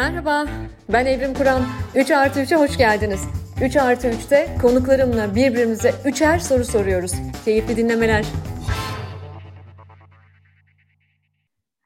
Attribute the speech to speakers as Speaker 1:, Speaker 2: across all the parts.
Speaker 1: Merhaba, ben Evrim Kur'an. 3 artı 3'e hoş geldiniz. 3 artı 3'te konuklarımla birbirimize üçer soru soruyoruz. Keyifli dinlemeler.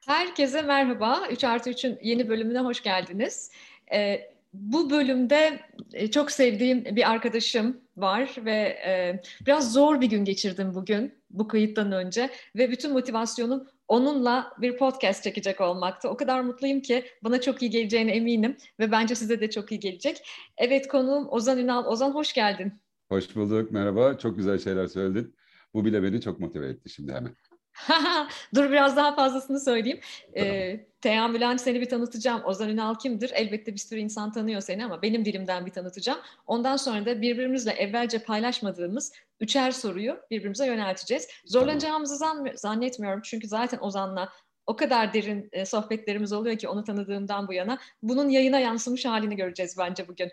Speaker 1: Herkese merhaba. 3 artı 3'ün yeni bölümüne hoş geldiniz. Ee, bu bölümde e, çok sevdiğim bir arkadaşım var ve e, biraz zor bir gün geçirdim bugün bu kayıttan önce ve bütün motivasyonum onunla bir podcast çekecek olmakta. O kadar mutluyum ki bana çok iyi geleceğine eminim ve bence size de çok iyi gelecek. Evet konuğum Ozan Ünal. Ozan hoş geldin.
Speaker 2: Hoş bulduk, merhaba. Çok güzel şeyler söyledin. Bu bile beni çok motive etti şimdi hemen.
Speaker 1: Dur biraz daha fazlasını söyleyeyim. Ee, teamülen seni bir tanıtacağım. Ozan Ünal kimdir? Elbette bir sürü insan tanıyor seni ama benim dilimden bir tanıtacağım. Ondan sonra da birbirimizle evvelce paylaşmadığımız üçer soruyu birbirimize yönelteceğiz. Zorlanacağımızı zannetmiyorum çünkü zaten Ozan'la o kadar derin e, sohbetlerimiz oluyor ki onu tanıdığımdan bu yana. Bunun yayına yansımış halini göreceğiz bence bugün.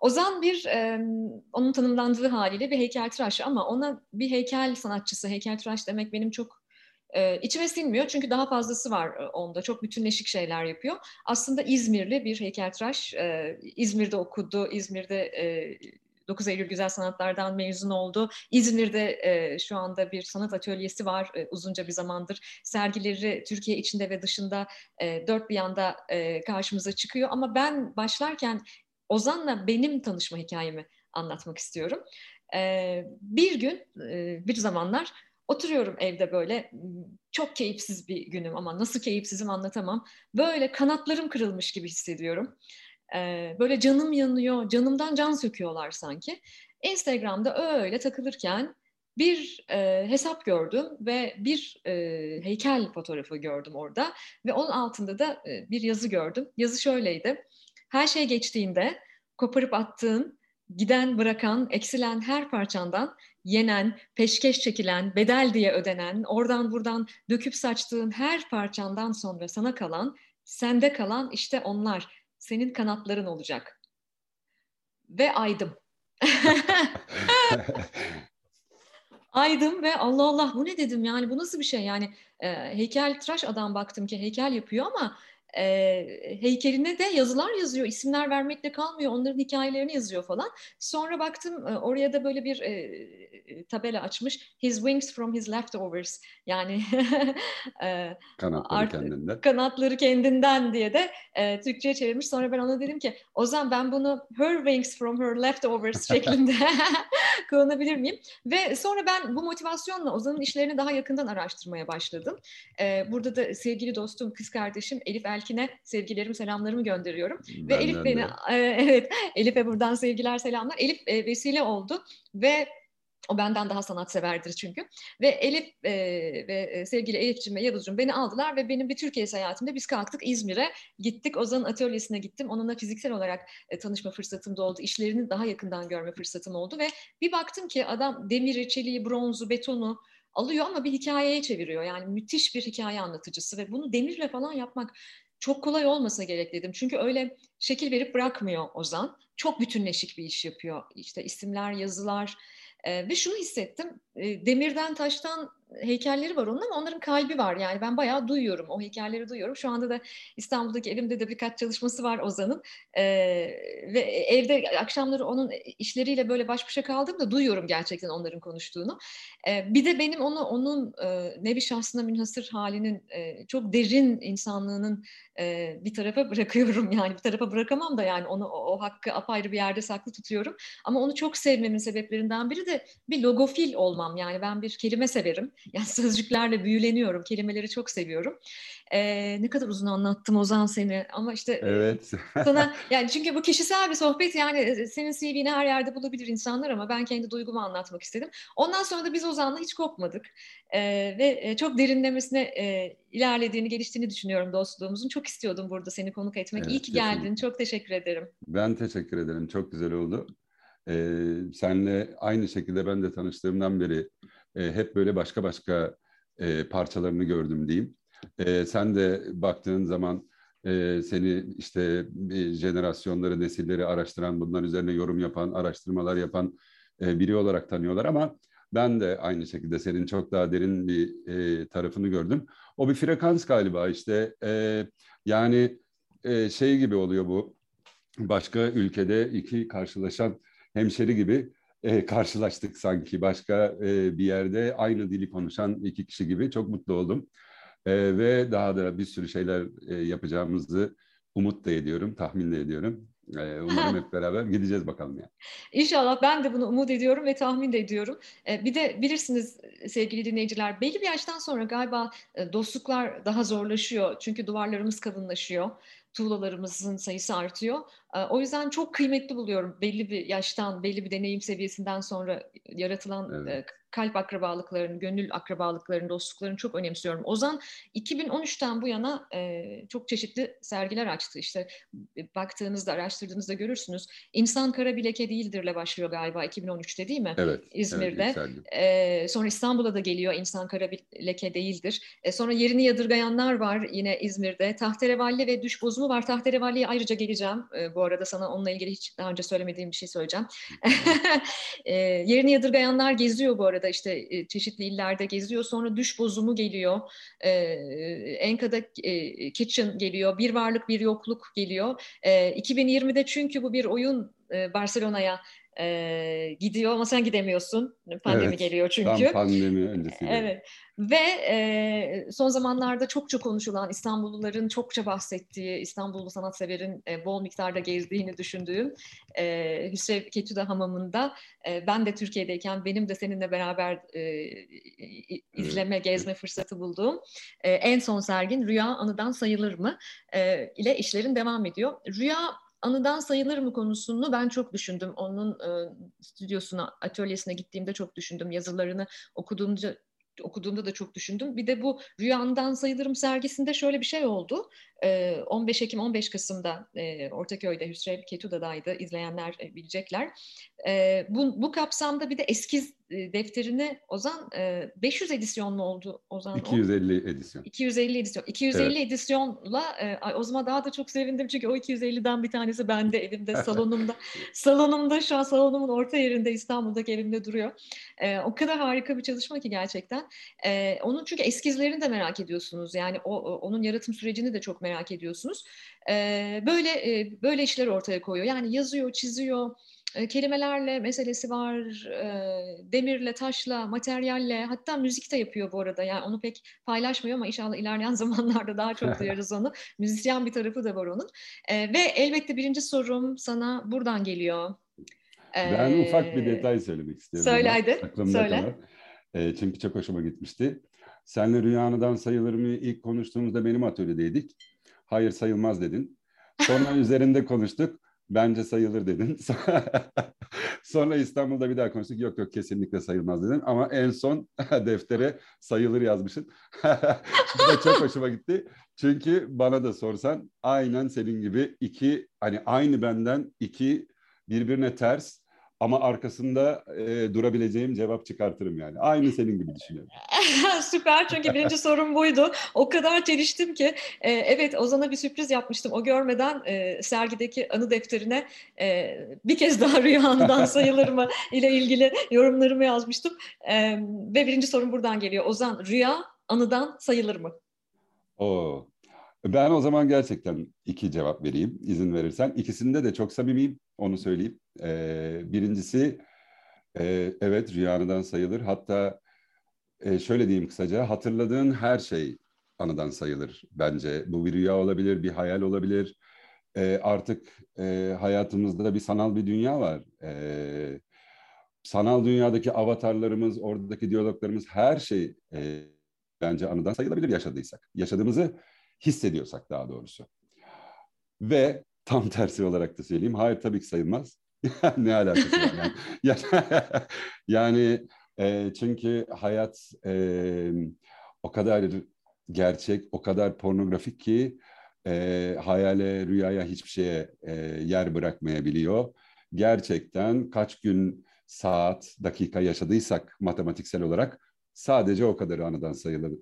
Speaker 1: Ozan bir, e, onun tanımlandığı haliyle bir heykeltıraş ama ona bir heykel sanatçısı, heykeltıraş demek benim çok e, içime sinmiyor çünkü daha fazlası var e, onda. Çok bütünleşik şeyler yapıyor. Aslında İzmirli bir heykeltıraş. E, İzmir'de okudu, İzmir'de e, 9 Eylül Güzel Sanatlardan mezun oldu. İzmir'de e, şu anda bir sanat atölyesi var e, uzunca bir zamandır. Sergileri Türkiye içinde ve dışında e, dört bir yanda e, karşımıza çıkıyor. Ama ben başlarken Ozan'la benim tanışma hikayemi anlatmak istiyorum. E, bir gün, e, bir zamanlar Oturuyorum evde böyle çok keyifsiz bir günüm ama nasıl keyifsizim anlatamam. Böyle kanatlarım kırılmış gibi hissediyorum. Ee, böyle canım yanıyor, canımdan can söküyorlar sanki. Instagram'da öyle takılırken bir e, hesap gördüm ve bir e, heykel fotoğrafı gördüm orada ve onun altında da e, bir yazı gördüm. Yazı şöyleydi. Her şey geçtiğinde koparıp attığın, giden bırakan, eksilen her parçandan yenen, peşkeş çekilen, bedel diye ödenen, oradan buradan döküp saçtığın her parçandan sonra sana kalan, sende kalan işte onlar. Senin kanatların olacak. Ve aydım. aydım ve Allah Allah bu ne dedim yani bu nasıl bir şey yani e, heykel tıraş adam baktım ki heykel yapıyor ama e, heykeline de yazılar yazıyor. İsimler vermekle kalmıyor. Onların hikayelerini yazıyor falan. Sonra baktım e, oraya da böyle bir e, tabela açmış. His wings from his leftovers. Yani
Speaker 2: e, kanatları art, kendinden.
Speaker 1: Kanatları kendinden diye de e, Türkçe'ye çevirmiş. Sonra ben ona dedim ki Ozan ben bunu her wings from her leftovers şeklinde kullanabilir miyim? Ve sonra ben bu motivasyonla Ozan'ın işlerini daha yakından araştırmaya başladım. E, burada da sevgili dostum, kız kardeşim Elif El Elkin'e sevgilerimi, selamlarımı gönderiyorum. Ben ve Elif beni, e, evet, Elif'e buradan sevgiler, selamlar. Elif e, vesile oldu ve o benden daha sanatseverdir çünkü. Ve Elif e, ve e, sevgili Elif'cim ve Yavuz'cum beni aldılar ve benim bir Türkiye seyahatimde biz kalktık İzmir'e. Gittik Ozan'ın atölyesine gittim. Onunla fiziksel olarak e, tanışma fırsatım da oldu. İşlerini daha yakından görme fırsatım oldu ve bir baktım ki adam demiri, çeliği, bronzu, betonu, alıyor ama bir hikayeye çeviriyor. Yani müthiş bir hikaye anlatıcısı ve bunu demirle falan yapmak çok kolay olmasa gerek dedim. Çünkü öyle şekil verip bırakmıyor Ozan. Çok bütünleşik bir iş yapıyor. İşte isimler, yazılar e, ve şunu hissettim. E, demirden, taştan heykelleri var onun ama onların kalbi var. Yani ben bayağı duyuyorum, o heykelleri duyuyorum. Şu anda da İstanbul'daki evimde de birkaç çalışması var Ozan'ın. Ee, ve evde akşamları onun işleriyle böyle baş başa kaldığımda duyuyorum gerçekten onların konuştuğunu. Ee, bir de benim onu onun e, nevi şahsına münhasır halinin e, çok derin insanlığının e, bir tarafa bırakıyorum. Yani bir tarafa bırakamam da yani onu o, o hakkı apayrı bir yerde saklı tutuyorum. Ama onu çok sevmemin sebeplerinden biri de bir logofil olmam. Yani ben bir kelime severim. Yani sözcüklerle büyüleniyorum. Kelimeleri çok seviyorum. Ee, ne kadar uzun anlattım Ozan seni ama işte
Speaker 2: evet.
Speaker 1: sana yani çünkü bu kişisel bir sohbet yani senin CV'ni her yerde bulabilir insanlar ama ben kendi duygumu anlatmak istedim. Ondan sonra da biz Ozan'la hiç kopmadık ee, ve çok derinlemesine e, ilerlediğini, geliştiğini düşünüyorum dostluğumuzun. Çok istiyordum burada seni konuk etmek. Evet, İyi ki geldin. Kesinlikle. Çok teşekkür ederim.
Speaker 2: Ben teşekkür ederim. Çok güzel oldu. Ee, senle aynı şekilde ben de tanıştığımdan beri e, hep böyle başka başka e, parçalarını gördüm diyeyim. E, sen de baktığın zaman e, seni işte e, jenerasyonları, nesilleri araştıran, bunlar üzerine yorum yapan, araştırmalar yapan e, biri olarak tanıyorlar ama ben de aynı şekilde senin çok daha derin bir e, tarafını gördüm. O bir frekans galiba işte e, yani e, şey gibi oluyor bu. Başka ülkede iki karşılaşan hemşeri gibi e, karşılaştık sanki. Başka e, bir yerde aynı dili konuşan iki kişi gibi çok mutlu oldum. E, ve daha da bir sürü şeyler e, yapacağımızı umut da ediyorum, tahmin de ediyorum. E, umarım hep beraber gideceğiz bakalım yani.
Speaker 1: İnşallah ben de bunu umut ediyorum ve tahmin de ediyorum. E, bir de bilirsiniz sevgili dinleyiciler belli bir yaştan sonra galiba e, dostluklar daha zorlaşıyor. Çünkü duvarlarımız kalınlaşıyor tuğlalarımızın sayısı artıyor. O yüzden çok kıymetli buluyorum belli bir yaştan, belli bir deneyim seviyesinden sonra yaratılan evet kalp akrabalıklarını, gönül akrabalıklarını, dostluklarını çok önemsiyorum. Ozan 2013'ten bu yana çok çeşitli sergiler açtı. İşte baktığınızda, araştırdığınızda görürsünüz. İnsan Kara Bileke Değildir'le başlıyor galiba 2013'te değil mi?
Speaker 2: Evet.
Speaker 1: İzmir'de. Evet, sonra İstanbul'a da geliyor İnsan Kara Bileke Değildir. Sonra Yerini Yadırgayanlar var yine İzmir'de. Tahterevalli ve Düş Bozumu var. Tahterevalli'ye ayrıca geleceğim. Bu arada sana onunla ilgili hiç daha önce söylemediğim bir şey söyleyeceğim. e, Yerini Yadırgayanlar geziyor bu arada işte çeşitli illerde geziyor. Sonra düş bozumu geliyor. E, Enka'da e, Kitchen geliyor. Bir varlık bir yokluk geliyor. E, 2020'de çünkü bu bir oyun Barcelona'ya e, gidiyor ama sen gidemiyorsun. Pandemi evet, geliyor çünkü.
Speaker 2: Tam pandemi öncesi.
Speaker 1: Evet. Ve e, son zamanlarda çokça konuşulan İstanbulluların çokça bahsettiği, İstanbullu sanatseverin e, bol miktarda gezdiğini düşündüğüm e, Hüsrev Ketüda Hamamı'nda e, ben de Türkiye'deyken benim de seninle beraber e, izleme, gezme fırsatı bulduğum e, en son sergin Rüya Anıdan Sayılır mı e, ile işlerin devam ediyor. Rüya anıdan sayılır mı konusunu ben çok düşündüm. Onun e, stüdyosuna, atölyesine gittiğimde çok düşündüm. Yazılarını okuduğumda okuduğumda da çok düşündüm. Bir de bu Rüyandan Sayılırım sergisinde şöyle bir şey oldu. 15 Ekim 15 Kasım'da Ortaköy'de Hüsrev Ketuda'daydı. İzleyenler bilecekler. Bu, bu kapsamda bir de eskiz defterini Ozan 500 edisyon mu oldu Ozan?
Speaker 2: 250 edisyon.
Speaker 1: 250 edisyon. 250 evet. edisyonla o zaman daha da çok sevindim çünkü o 250'den bir tanesi bende evimde salonumda. salonumda şu an salonumun orta yerinde İstanbul'daki evimde duruyor. O kadar harika bir çalışma ki gerçekten. Onun çünkü eskizlerini de merak ediyorsunuz. Yani o, onun yaratım sürecini de çok merak merak ediyorsunuz. böyle böyle işler ortaya koyuyor. Yani yazıyor, çiziyor, kelimelerle meselesi var, demirle, taşla, materyalle, hatta müzik de yapıyor bu arada. Yani onu pek paylaşmıyor ama inşallah ilerleyen zamanlarda daha çok duyarız onu. Müzisyen bir tarafı da var onun. ve elbette birinci sorum sana buradan geliyor.
Speaker 2: Ben ee, ufak bir detay söylemek istiyorum.
Speaker 1: Söyle haydi, söyle.
Speaker 2: E, çünkü çok hoşuma gitmişti. Senle Rüyanı'dan sayılır mı ilk konuştuğumuzda benim atölyedeydik. Hayır sayılmaz dedin. Sonra üzerinde konuştuk. Bence sayılır dedin. Sonra İstanbul'da bir daha konuştuk. Yok yok kesinlikle sayılmaz dedin. Ama en son deftere sayılır yazmışsın. Bu da çok hoşuma gitti. Çünkü bana da sorsan aynen senin gibi iki hani aynı benden iki birbirine ters ama arkasında e, durabileceğim cevap çıkartırım yani. Aynı senin gibi düşünüyorum.
Speaker 1: Süper çünkü birinci sorum buydu. O kadar çeliştim ki e, evet Ozan'a bir sürpriz yapmıştım. O görmeden e, sergideki anı defterine e, bir kez daha rüyandan sayılır mı ile ilgili yorumlarımı yazmıştım. E, ve birinci sorum buradan geliyor. Ozan rüya anıdan sayılır mı?
Speaker 2: Oo. Ben o zaman gerçekten iki cevap vereyim izin verirsen. İkisinde de çok samimiyim onu söyleyeyim. Ee, birincisi e, evet rüyanıdan sayılır. Hatta e, şöyle diyeyim kısaca hatırladığın her şey anıdan sayılır bence. Bu bir rüya olabilir, bir hayal olabilir. E, artık e, hayatımızda bir sanal bir dünya var. E, sanal dünyadaki avatarlarımız, oradaki diyaloglarımız her şey e, bence anıdan sayılabilir yaşadıysak. Yaşadığımızı hissediyorsak daha doğrusu. Ve tam tersi olarak da söyleyeyim. Hayır tabii ki sayılmaz. ne alakası var yani? yani e, çünkü hayat e, o kadar gerçek, o kadar pornografik ki e, hayale, rüyaya hiçbir şeye e, yer bırakmayabiliyor. Gerçekten kaç gün, saat, dakika yaşadıysak matematiksel olarak sadece o kadar anıdan sayılır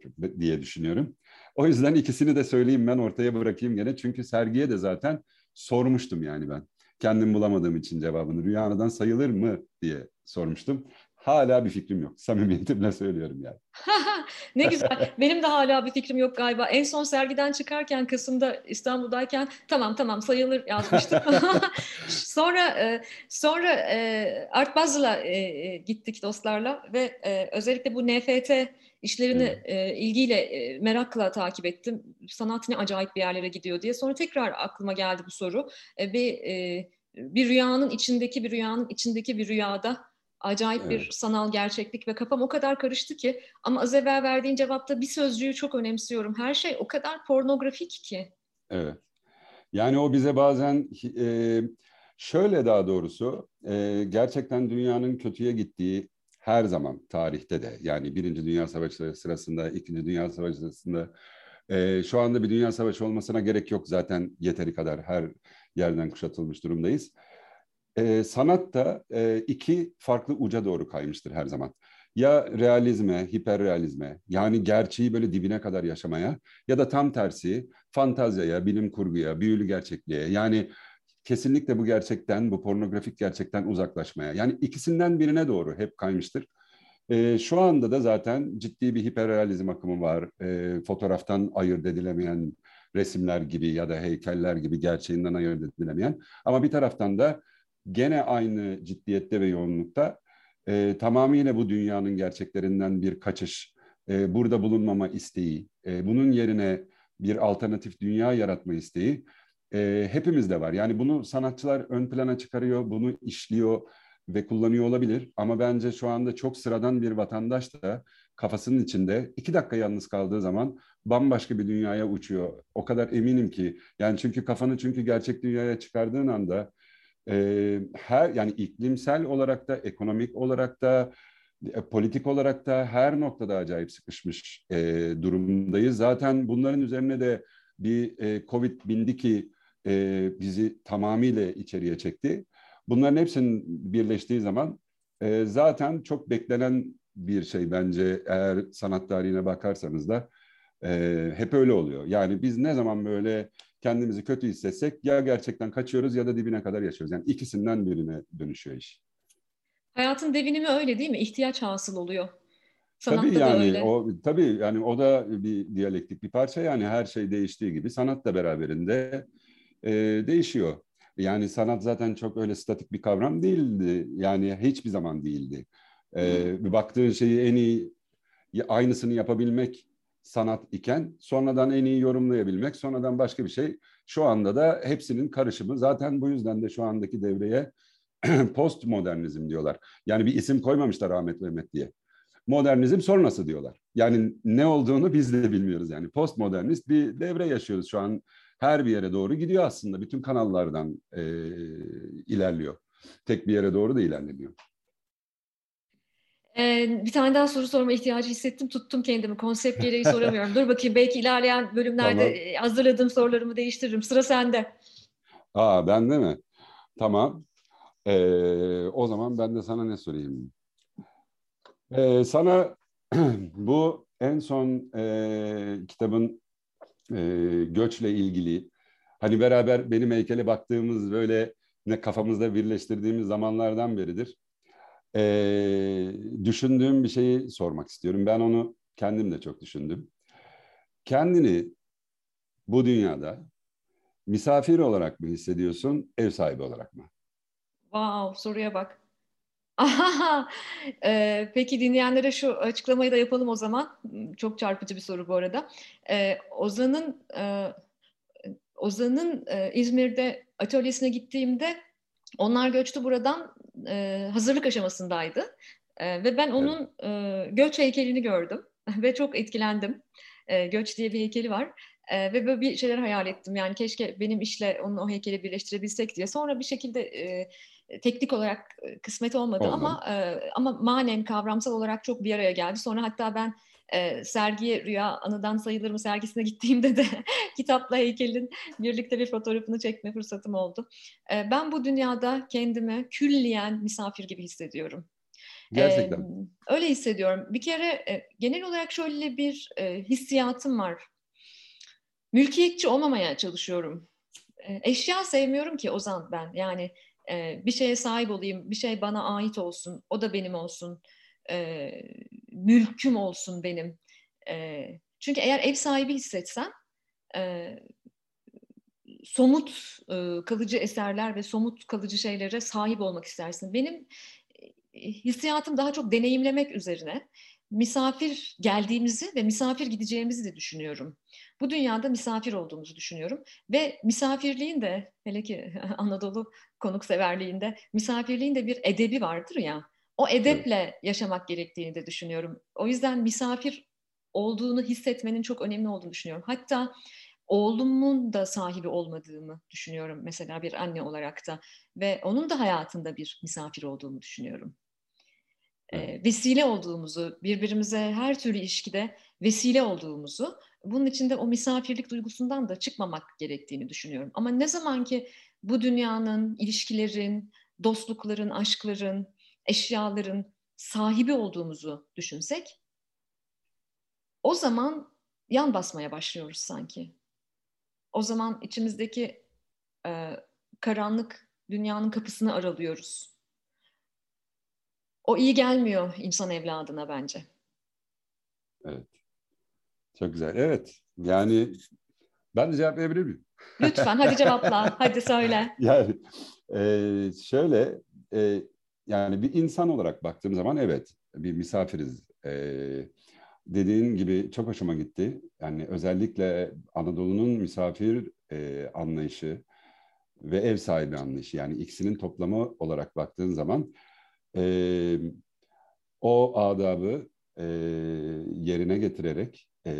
Speaker 2: diye düşünüyorum. O yüzden ikisini de söyleyeyim ben ortaya bırakayım gene. Çünkü sergiye de zaten sormuştum yani ben. Kendim bulamadığım için cevabını. Rüya anıdan sayılır mı diye sormuştum. Hala bir fikrim yok. Samimiyetimle söylüyorum yani.
Speaker 1: ne güzel. Benim de hala bir fikrim yok galiba. En son sergiden çıkarken Kasım'da İstanbul'dayken tamam tamam sayılır yazmıştım. sonra e, sonra e, Art Basel'a e, gittik dostlarla ve özellikle bu NFT işlerini evet. ilgiyle merakla takip ettim. Sanat ne acayip bir yerlere gidiyor diye. Sonra tekrar aklıma geldi bu soru. bir bir rüyanın içindeki bir rüyanın içindeki bir rüyada acayip evet. bir sanal gerçeklik ve kafam o kadar karıştı ki ama az evvel verdiğin cevapta bir sözcüğü çok önemsiyorum. Her şey o kadar pornografik ki.
Speaker 2: Evet. Yani o bize bazen e, şöyle daha doğrusu e, gerçekten dünyanın kötüye gittiği her zaman tarihte de yani Birinci Dünya Savaşı sırasında, İkinci Dünya Savaşı sırasında e, şu anda bir dünya savaşı olmasına gerek yok zaten yeteri kadar her yerden kuşatılmış durumdayız. E, sanat da e, iki farklı uca doğru kaymıştır her zaman. Ya realizme, hiperrealizme yani gerçeği böyle dibine kadar yaşamaya ya da tam tersi fantazyaya, bilim kurguya, büyülü gerçekliğe yani kesinlikle bu gerçekten, bu pornografik gerçekten uzaklaşmaya. Yani ikisinden birine doğru hep kaymıştır. E, şu anda da zaten ciddi bir hiperrealizm akımı var. E, fotoğraftan ayırt edilemeyen resimler gibi ya da heykeller gibi gerçeğinden ayırt edilemeyen. Ama bir taraftan da gene aynı ciddiyette ve yoğunlukta e, tamamıyla bu dünyanın gerçeklerinden bir kaçış, e, burada bulunmama isteği, e, bunun yerine bir alternatif dünya yaratma isteği e, hepimizde var. Yani bunu sanatçılar ön plana çıkarıyor, bunu işliyor ve kullanıyor olabilir. Ama bence şu anda çok sıradan bir vatandaş da kafasının içinde iki dakika yalnız kaldığı zaman bambaşka bir dünyaya uçuyor. O kadar eminim ki. Yani çünkü kafanı çünkü gerçek dünyaya çıkardığın anda e, her yani iklimsel olarak da ekonomik olarak da e, politik olarak da her noktada acayip sıkışmış e, durumdayız. Zaten bunların üzerine de bir e, Covid bindi ki e, bizi tamamıyla içeriye çekti. Bunların hepsinin birleştiği zaman e, zaten çok beklenen bir şey bence eğer sanat tarihine bakarsanız da e, hep öyle oluyor. Yani biz ne zaman böyle kendimizi kötü hissetsek ya gerçekten kaçıyoruz ya da dibine kadar yaşıyoruz. Yani ikisinden birine dönüşüyor iş.
Speaker 1: Hayatın devinimi öyle değil mi? İhtiyaç hasıl oluyor. Sanatta
Speaker 2: tabii yani öyle. o tabii yani o da bir diyalektik bir parça yani her şey değiştiği gibi sanat da beraberinde e, değişiyor. Yani sanat zaten çok öyle statik bir kavram değildi. Yani hiçbir zaman değildi. E, bir baktığın şeyi en iyi aynısını yapabilmek sanat iken sonradan en iyi yorumlayabilmek, sonradan başka bir şey. Şu anda da hepsinin karışımı. Zaten bu yüzden de şu andaki devreye postmodernizm diyorlar. Yani bir isim koymamışlar Ahmet Mehmet diye. Modernizm sonrası diyorlar. Yani ne olduğunu biz de bilmiyoruz yani. Postmodernist bir devre yaşıyoruz şu an. Her bir yere doğru gidiyor aslında. Bütün kanallardan e, ilerliyor. Tek bir yere doğru da ilerlemiyor.
Speaker 1: Ee, bir tane daha soru sorma ihtiyacı hissettim. Tuttum kendimi. Konsept gereği soramıyorum. Dur bakayım belki ilerleyen bölümlerde tamam. E, hazırladığım sorularımı değiştiririm. Sıra sende.
Speaker 2: Aa ben de mi? Tamam. Ee, o zaman ben de sana ne sorayım? Ee, sana bu en son e, kitabın e, göçle ilgili hani beraber benim heykele baktığımız böyle ne kafamızda birleştirdiğimiz zamanlardan beridir e, düşündüğüm bir şeyi sormak istiyorum. Ben onu kendim de çok düşündüm. Kendini bu dünyada misafir olarak mı hissediyorsun, ev sahibi olarak mı?
Speaker 1: Wow, soruya bak. ee, peki dinleyenlere şu açıklamayı da yapalım o zaman. Çok çarpıcı bir soru bu arada. Ee, Ozan'ın e, Ozan'ın e, İzmir'de atölyesine gittiğimde onlar göçtü buradan e, hazırlık aşamasındaydı. E, ve ben onun evet. e, göç heykelini gördüm ve çok etkilendim. E, göç diye bir heykeli var. E, ve böyle bir şeyler hayal ettim. Yani keşke benim işle onun o heykeli birleştirebilsek diye. Sonra bir şekilde e, teknik olarak e, kısmet olmadı Oldu. ama e, ama manen kavramsal olarak çok bir araya geldi. Sonra hatta ben e, sergiye Rüya Anıdan Sayılır mı sergisine gittiğimde de kitapla heykelin birlikte bir fotoğrafını çekme fırsatım oldu. E, ben bu dünyada kendimi külliyen misafir gibi hissediyorum.
Speaker 2: Gerçekten. Ee,
Speaker 1: öyle hissediyorum. Bir kere e, genel olarak şöyle bir e, hissiyatım var. Mülkiyetçi olmamaya çalışıyorum. E, eşya sevmiyorum ki Ozan ben. Yani E, bir şeye sahip olayım, bir şey bana ait olsun, o da benim olsun, e, mülküm olsun benim. E, çünkü eğer ev sahibi hissetsen e, somut e, kalıcı eserler ve somut kalıcı şeylere sahip olmak istersin. Benim e, hissiyatım daha çok deneyimlemek üzerine misafir geldiğimizi ve misafir gideceğimizi de düşünüyorum. Bu dünyada misafir olduğumuzu düşünüyorum ve misafirliğin de hele ki Anadolu konukseverliğinde misafirliğin de bir edebi vardır ya. O edeple yaşamak gerektiğini de düşünüyorum. O yüzden misafir olduğunu hissetmenin çok önemli olduğunu düşünüyorum. Hatta oğlumun da sahibi olmadığımı düşünüyorum mesela bir anne olarak da ve onun da hayatında bir misafir olduğumu düşünüyorum. E, vesile olduğumuzu, birbirimize her türlü ilişkide vesile olduğumuzu, bunun içinde o misafirlik duygusundan da çıkmamak gerektiğini düşünüyorum. Ama ne zaman ki bu dünyanın, ilişkilerin, dostlukların, aşkların, eşyaların sahibi olduğumuzu düşünsek, o zaman yan basmaya başlıyoruz sanki. O zaman içimizdeki e, karanlık dünyanın kapısını aralıyoruz. O iyi gelmiyor insan evladına bence.
Speaker 2: Evet. Çok güzel. Evet. Yani ben de cevap verebilir miyim?
Speaker 1: Lütfen hadi cevapla. hadi söyle.
Speaker 2: Yani e, şöyle e, yani bir insan olarak baktığım zaman evet bir misafiriz. E, dediğin gibi çok hoşuma gitti. Yani özellikle Anadolu'nun misafir e, anlayışı ve ev sahibi anlayışı yani ikisinin toplamı olarak baktığın zaman e, o adabı e, yerine getirerek e,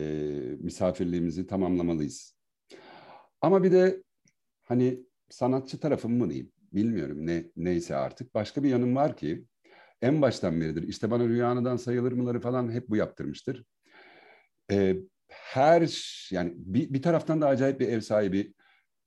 Speaker 2: misafirliğimizi tamamlamalıyız. Ama bir de hani sanatçı tarafım mı diyeyim bilmiyorum ne neyse artık başka bir yanım var ki en baştan beridir. İşte bana rüyanıdan sayılır mıları falan hep bu yaptırmıştır. Ee, her yani bir, bir taraftan da acayip bir ev sahibi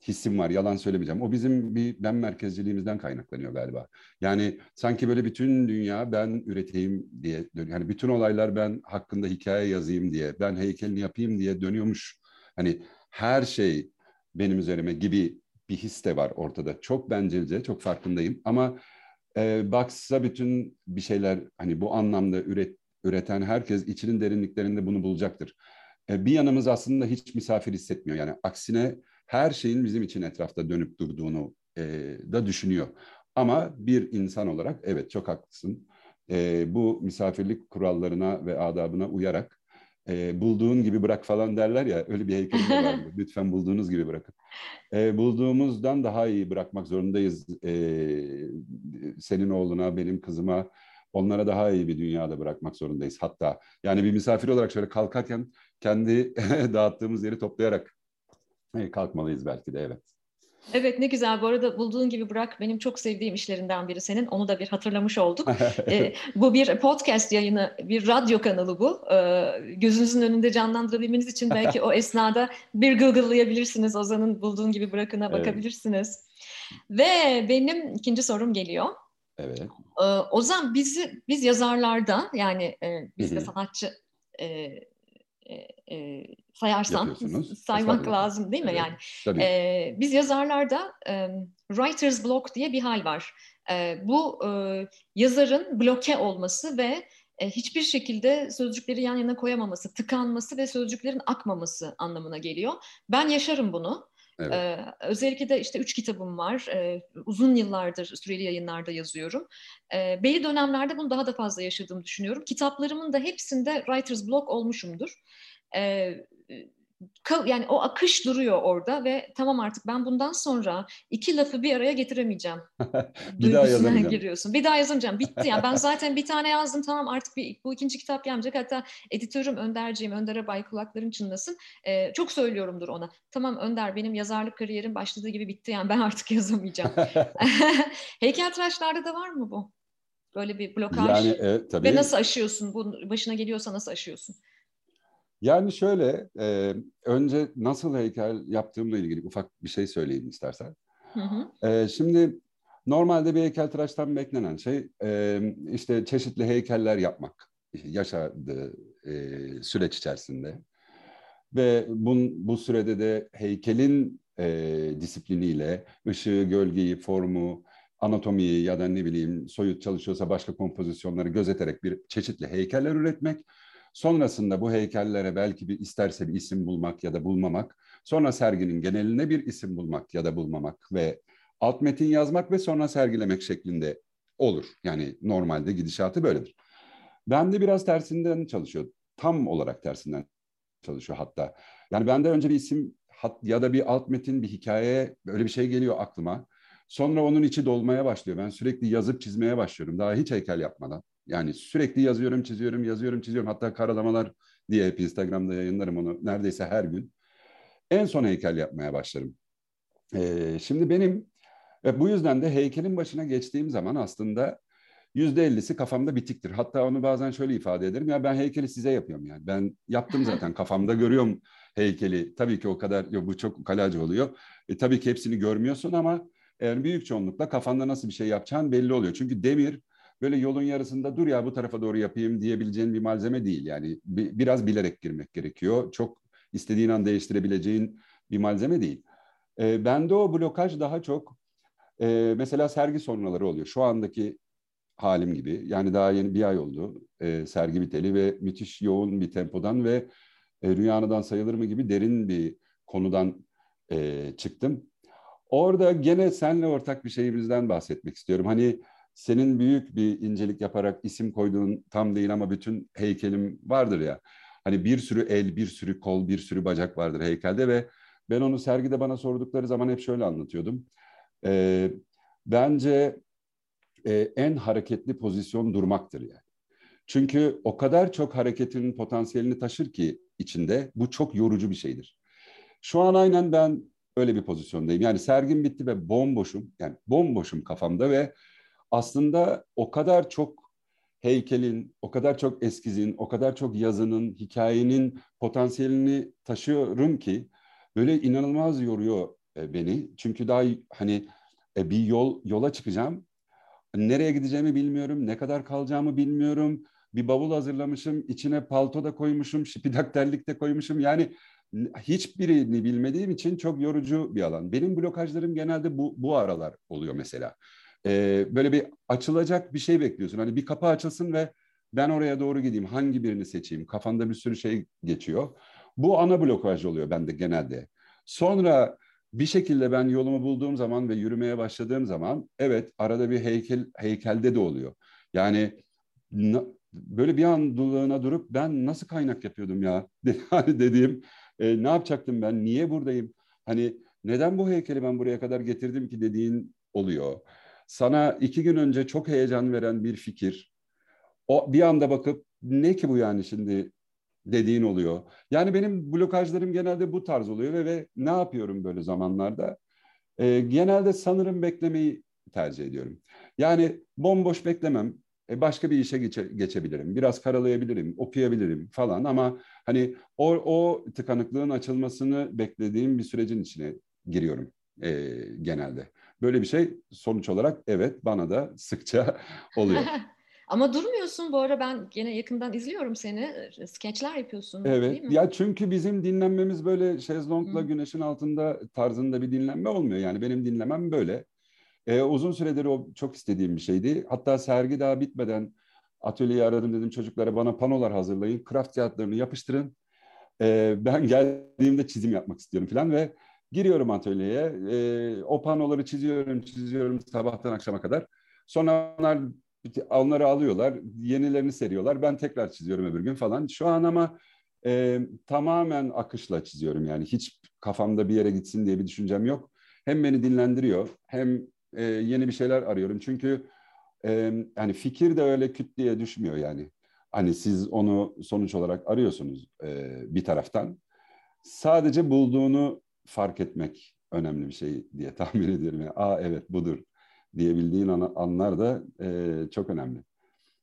Speaker 2: hissim var. Yalan söylemeyeceğim. O bizim bir ben merkezciliğimizden kaynaklanıyor galiba. Yani sanki böyle bütün dünya ben üreteyim diye yani bütün olaylar ben hakkında hikaye yazayım diye, ben heykelini yapayım diye dönüyormuş. Hani her şey benim üzerime gibi bir his de var ortada. Çok bencilce, çok farkındayım ama e, baksa bütün bir şeyler hani bu anlamda üret, üreten herkes içinin derinliklerinde bunu bulacaktır. E, bir yanımız aslında hiç misafir hissetmiyor. Yani aksine her şeyin bizim için etrafta dönüp durduğunu e, da düşünüyor. Ama bir insan olarak evet çok haklısın. E, bu misafirlik kurallarına ve adabına uyarak e, bulduğun gibi bırak falan derler ya öyle bir heykelim de vardı. Lütfen bulduğunuz gibi bırakın. E, bulduğumuzdan daha iyi bırakmak zorundayız. E, senin oğluna, benim kızıma onlara daha iyi bir dünyada bırakmak zorundayız. Hatta yani bir misafir olarak şöyle kalkarken kendi dağıttığımız yeri toplayarak kalkmalıyız belki de evet.
Speaker 1: Evet ne güzel. Bu arada bulduğun gibi bırak benim çok sevdiğim işlerinden biri senin. Onu da bir hatırlamış olduk. e, bu bir podcast yayını, bir radyo kanalı bu. E, gözünüzün önünde canlandırabilmeniz için belki o esnada bir Google'layabilirsiniz. Ozan'ın bulduğun gibi bırakına bakabilirsiniz. Evet. Ve benim ikinci sorum geliyor.
Speaker 2: Evet.
Speaker 1: E, Ozan bizi biz yazarlarda yani e, biz de sanatçı e, e, e, sayarsan saymak lazım değil mi? Evet, yani tabii. e, biz yazarlarda e, writer's block diye bir hal var. E, bu e, yazarın bloke olması ve e, hiçbir şekilde sözcükleri yan yana koyamaması, tıkanması ve sözcüklerin akmaması anlamına geliyor. Ben yaşarım bunu. Evet. Ee, özellikle de işte üç kitabım var. Ee, uzun yıllardır süreli yayınlarda yazıyorum. Ee, belli dönemlerde bunu daha da fazla yaşadığımı düşünüyorum. Kitaplarımın da hepsinde writer's block olmuşumdur. Ee, yani o akış duruyor orada ve tamam artık ben bundan sonra iki lafı bir araya getiremeyeceğim.
Speaker 2: bir daha yazamayacağım.
Speaker 1: giriyorsun. Bir daha yazamayacağım. Bitti yani. Ben zaten bir tane yazdım tamam artık bir, bu ikinci kitap gelmeyecek. Hatta editörüm Önderciğim, Önder'e bay kulakların çınlasın. Ee, çok söylüyorumdur ona. Tamam Önder benim yazarlık kariyerim başladığı gibi bitti yani ben artık yazamayacağım. Heykeltıraşlarda da var mı bu? Böyle bir blokaj. Yani, e, tabii. Ve nasıl aşıyorsun? Bu başına geliyorsa nasıl aşıyorsun?
Speaker 2: Yani şöyle, e, önce nasıl heykel yaptığımla ilgili ufak bir şey söyleyeyim istersen. Hı hı. E, şimdi normalde bir heykeltıraştan beklenen şey e, işte çeşitli heykeller yapmak yaşadığı e, süreç içerisinde. Ve bun, bu sürede de heykelin e, disipliniyle ışığı, gölgeyi, formu, anatomiyi ya da ne bileyim soyut çalışıyorsa başka kompozisyonları gözeterek bir çeşitli heykeller üretmek. Sonrasında bu heykellere belki bir isterse bir isim bulmak ya da bulmamak. Sonra serginin geneline bir isim bulmak ya da bulmamak ve alt metin yazmak ve sonra sergilemek şeklinde olur. Yani normalde gidişatı böyledir. Ben de biraz tersinden çalışıyor. Tam olarak tersinden çalışıyor hatta. Yani bende önce bir isim ya da bir alt metin, bir hikaye böyle bir şey geliyor aklıma. Sonra onun içi dolmaya başlıyor. Ben sürekli yazıp çizmeye başlıyorum. Daha hiç heykel yapmadan. Yani sürekli yazıyorum, çiziyorum, yazıyorum, çiziyorum. Hatta karalamalar diye hep Instagram'da yayınlarım onu neredeyse her gün. En son heykel yapmaya başlarım. Ee, şimdi benim ve bu yüzden de heykelin başına geçtiğim zaman aslında yüzde ellisi kafamda bitiktir. Hatta onu bazen şöyle ifade ederim. Ya ben heykeli size yapıyorum yani. Ben yaptım zaten kafamda görüyorum heykeli. Tabii ki o kadar yok bu çok kalacı oluyor. E, tabii ki hepsini görmüyorsun ama yani büyük çoğunlukla kafanda nasıl bir şey yapacağın belli oluyor. Çünkü demir böyle yolun yarısında dur ya bu tarafa doğru yapayım diyebileceğin bir malzeme değil. Yani biraz bilerek girmek gerekiyor. Çok istediğin an değiştirebileceğin bir malzeme değil. E, bende o blokaj daha çok e, mesela sergi sonraları oluyor. Şu andaki halim gibi. Yani daha yeni bir ay oldu e, sergi biteli ve müthiş yoğun bir tempodan ve e, Rüyanı'dan sayılır mı gibi derin bir konudan e, çıktım. Orada gene senle ortak bir şeyimizden bahsetmek istiyorum. Hani senin büyük bir incelik yaparak isim koyduğun tam değil ama bütün heykelim vardır ya. Hani bir sürü el, bir sürü kol, bir sürü bacak vardır heykelde ve ben onu sergide bana sordukları zaman hep şöyle anlatıyordum. E, bence e, en hareketli pozisyon durmaktır yani. Çünkü o kadar çok hareketinin potansiyelini taşır ki içinde bu çok yorucu bir şeydir. Şu an aynen ben öyle bir pozisyondayım. Yani sergim bitti ve bomboşum. Yani bomboşum kafamda ve aslında o kadar çok heykelin, o kadar çok eskizin, o kadar çok yazının, hikayenin potansiyelini taşıyorum ki böyle inanılmaz yoruyor e, beni. Çünkü daha hani e, bir yol yola çıkacağım. Nereye gideceğimi bilmiyorum, ne kadar kalacağımı bilmiyorum. Bir bavul hazırlamışım, içine palto da koymuşum, şipidak terlik de koymuşum. Yani hiçbirini bilmediğim için çok yorucu bir alan. Benim blokajlarım genelde bu, bu aralar oluyor mesela. Ee, böyle bir açılacak bir şey bekliyorsun. Hani bir kapı açılsın ve ben oraya doğru gideyim. Hangi birini seçeyim? Kafanda bir sürü şey geçiyor. Bu ana blokaj oluyor bende genelde. Sonra bir şekilde ben yolumu bulduğum zaman ve yürümeye başladığım zaman evet arada bir heykel heykelde de oluyor. Yani böyle bir an dulağına durup ben nasıl kaynak yapıyordum ya hani dediğim e, ne yapacaktım ben niye buradayım hani neden bu heykeli ben buraya kadar getirdim ki dediğin oluyor. Sana iki gün önce çok heyecan veren bir fikir o bir anda bakıp ne ki bu yani şimdi dediğin oluyor. Yani benim blokajlarım genelde bu tarz oluyor ve, ve ne yapıyorum böyle zamanlarda? E, genelde sanırım beklemeyi tercih ediyorum. Yani bomboş beklemem. E, başka bir işe geçe, geçebilirim. Biraz karalayabilirim, okuyabilirim falan ama hani o, o tıkanıklığın açılmasını beklediğim bir sürecin içine giriyorum e, genelde. Böyle bir şey sonuç olarak evet bana da sıkça oluyor.
Speaker 1: Ama durmuyorsun bu ara ben gene yakından izliyorum seni. Skeçler yapıyorsun
Speaker 2: evet.
Speaker 1: değil mi?
Speaker 2: Ya çünkü bizim dinlenmemiz böyle şezlongla Hı. güneşin altında tarzında bir dinlenme olmuyor. Yani benim dinlemem böyle. Ee, uzun süredir o çok istediğim bir şeydi. Hatta sergi daha bitmeden atölyeyi aradım dedim çocuklara bana panolar hazırlayın. Kraft kağıtlarını yapıştırın. Ee, ben geldiğimde çizim yapmak istiyorum falan ve giriyorum atölyeye. Ee, o panoları çiziyorum, çiziyorum sabahtan akşama kadar. Sonra onlar onları alıyorlar, yenilerini seriyorlar. Ben tekrar çiziyorum öbür gün falan. Şu an ama e, tamamen akışla çiziyorum yani. Hiç kafamda bir yere gitsin diye bir düşüncem yok. Hem beni dinlendiriyor hem e, yeni bir şeyler arıyorum. Çünkü e, yani fikir de öyle küt diye düşmüyor yani. Hani siz onu sonuç olarak arıyorsunuz e, bir taraftan. Sadece bulduğunu fark etmek önemli bir şey diye tahmin ediyorum. Yani, Aa evet budur diyebildiğin an, anlar da e, çok önemli.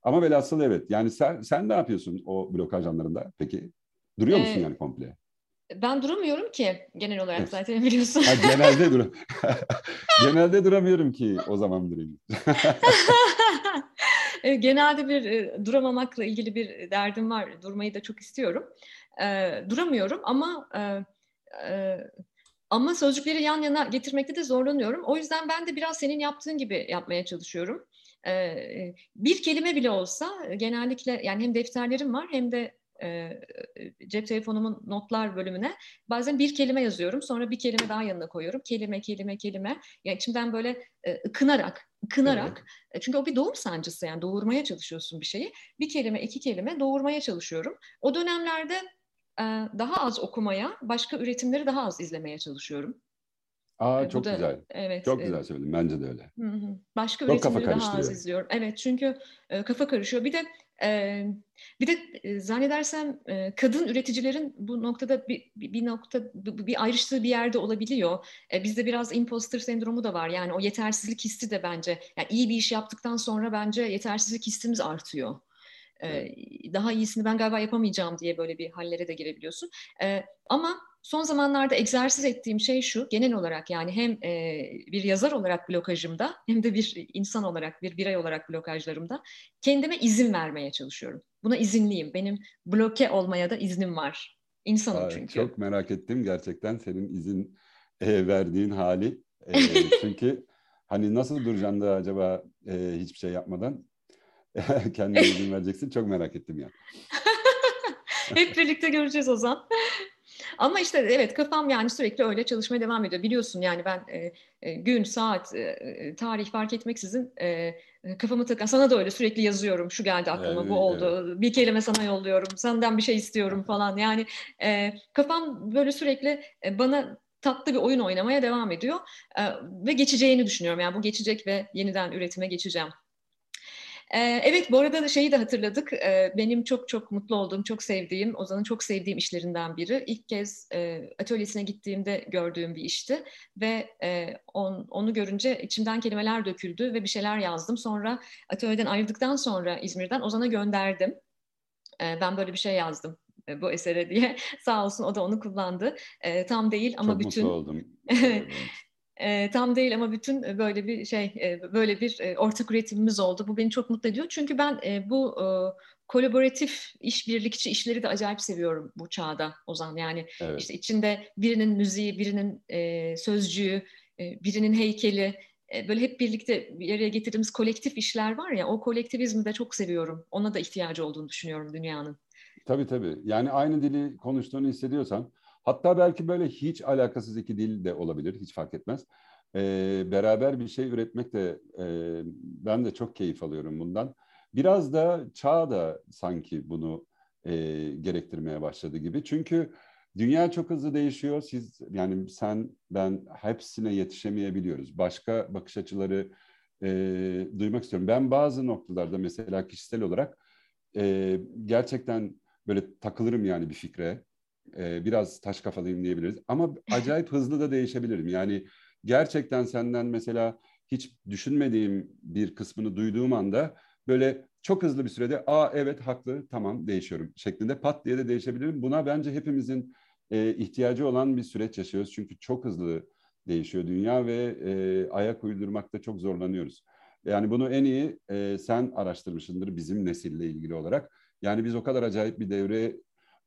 Speaker 2: Ama velhasıl evet. Yani sen, sen ne yapıyorsun o blokaj anlarında peki? Duruyor musun ee, yani komple?
Speaker 1: Ben duramıyorum ki genel olarak zaten biliyorsun.
Speaker 2: Ha, genelde dur. genelde duramıyorum ki o zaman durayım.
Speaker 1: genelde bir duramamakla ilgili bir derdim var. Durmayı da çok istiyorum. E, duramıyorum ama e, e, ama sözcükleri yan yana getirmekte de zorlanıyorum. O yüzden ben de biraz senin yaptığın gibi yapmaya çalışıyorum. Ee, bir kelime bile olsa genellikle yani hem defterlerim var hem de e, cep telefonumun notlar bölümüne bazen bir kelime yazıyorum. Sonra bir kelime daha yanına koyuyorum. Kelime, kelime, kelime. Yani içimden böyle e, ıkınarak, ıkınarak. Evet. Çünkü o bir doğum sancısı yani doğurmaya çalışıyorsun bir şeyi. Bir kelime, iki kelime doğurmaya çalışıyorum. O dönemlerde e, daha az okumaya, başka üretimleri daha az izlemeye çalışıyorum.
Speaker 2: Aa e, çok da, güzel. Evet. Çok güzel söyledin. Bence de öyle.
Speaker 1: Hı hı. Başka çok üretimleri daha az izliyorum. Evet çünkü e, kafa karışıyor. Bir de e, bir de e, zannedersem e, kadın üreticilerin bu noktada bir, bir, bir nokta bir, bir ayrıştığı bir yerde olabiliyor. E, bizde biraz imposter sendromu da var. Yani o yetersizlik hissi de bence yani iyi bir iş yaptıktan sonra bence yetersizlik hissimiz artıyor. Daha iyisini ben galiba yapamayacağım diye böyle bir hallere de girebiliyorsun. Ama son zamanlarda egzersiz ettiğim şey şu, genel olarak yani hem e, bir yazar olarak blokajımda hem de bir insan olarak, bir birey olarak blokajlarımda kendime izin vermeye çalışıyorum. Buna izinliyim. Benim bloke olmaya da iznim var. İnsanım Aa, çünkü.
Speaker 2: Çok merak ettim gerçekten senin izin e, verdiğin hali. E, çünkü hani nasıl duracaksın da acaba e, hiçbir şey yapmadan kendine izin vereceksin? Çok merak ettim yani.
Speaker 1: Hep birlikte göreceğiz o zaman. Ama işte evet kafam yani sürekli öyle çalışmaya devam ediyor. Biliyorsun yani ben e, e, gün, saat, e, e tarih fark etmeksizin e, kafamı takan. Sana da öyle sürekli yazıyorum. Şu geldi aklıma, evet, bu oldu. Evet. Bir kelime sana yolluyorum. Senden bir şey istiyorum falan. Yani e, kafam böyle sürekli e, bana tatlı bir oyun oynamaya devam ediyor. E, ve geçeceğini düşünüyorum. Yani bu geçecek ve yeniden üretime geçeceğim. Ee, evet bu arada da şeyi de hatırladık. Ee, benim çok çok mutlu olduğum, çok sevdiğim, Ozan'ın çok sevdiğim işlerinden biri. İlk kez e, atölyesine gittiğimde gördüğüm bir işti. Ve e, onu görünce içimden kelimeler döküldü ve bir şeyler yazdım. Sonra atölyeden ayrıldıktan sonra İzmir'den Ozan'a gönderdim. Ee, ben böyle bir şey yazdım e, bu esere diye. Sağ olsun o da onu kullandı. tam değil ama
Speaker 2: Çok
Speaker 1: bütün...
Speaker 2: Çok mutlu oldum.
Speaker 1: E, tam değil ama bütün böyle bir şey, e, böyle bir e, ortak üretimimiz oldu. Bu beni çok mutlu ediyor. Çünkü ben e, bu e, kolaboratif, işbirlikçi işleri de acayip seviyorum bu çağda Ozan. Yani evet. işte içinde birinin müziği, birinin e, sözcüğü, e, birinin heykeli, e, böyle hep birlikte bir araya getirdiğimiz kolektif işler var ya, o kolektivizmi de çok seviyorum. Ona da ihtiyacı olduğunu düşünüyorum dünyanın.
Speaker 2: Tabii tabii. Yani aynı dili konuştuğunu hissediyorsan Hatta belki böyle hiç alakasız iki dil de olabilir, hiç fark etmez. Ee, beraber bir şey üretmek de e, ben de çok keyif alıyorum bundan. Biraz da çağ da sanki bunu e, gerektirmeye başladı gibi. Çünkü dünya çok hızlı değişiyor. Siz yani sen ben hepsine yetişemeyebiliyoruz. Başka bakış açıları e, duymak istiyorum. Ben bazı noktalarda mesela kişisel olarak e, gerçekten böyle takılırım yani bir fikre e, biraz taş kafalıyım diyebiliriz. Ama acayip hızlı da değişebilirim. Yani gerçekten senden mesela hiç düşünmediğim bir kısmını duyduğum anda böyle çok hızlı bir sürede aa evet haklı tamam değişiyorum şeklinde pat diye de değişebilirim. Buna bence hepimizin e, ihtiyacı olan bir süreç yaşıyoruz. Çünkü çok hızlı değişiyor dünya ve e, ayak uydurmakta çok zorlanıyoruz. Yani bunu en iyi e, sen araştırmışsındır bizim nesille ilgili olarak. Yani biz o kadar acayip bir devre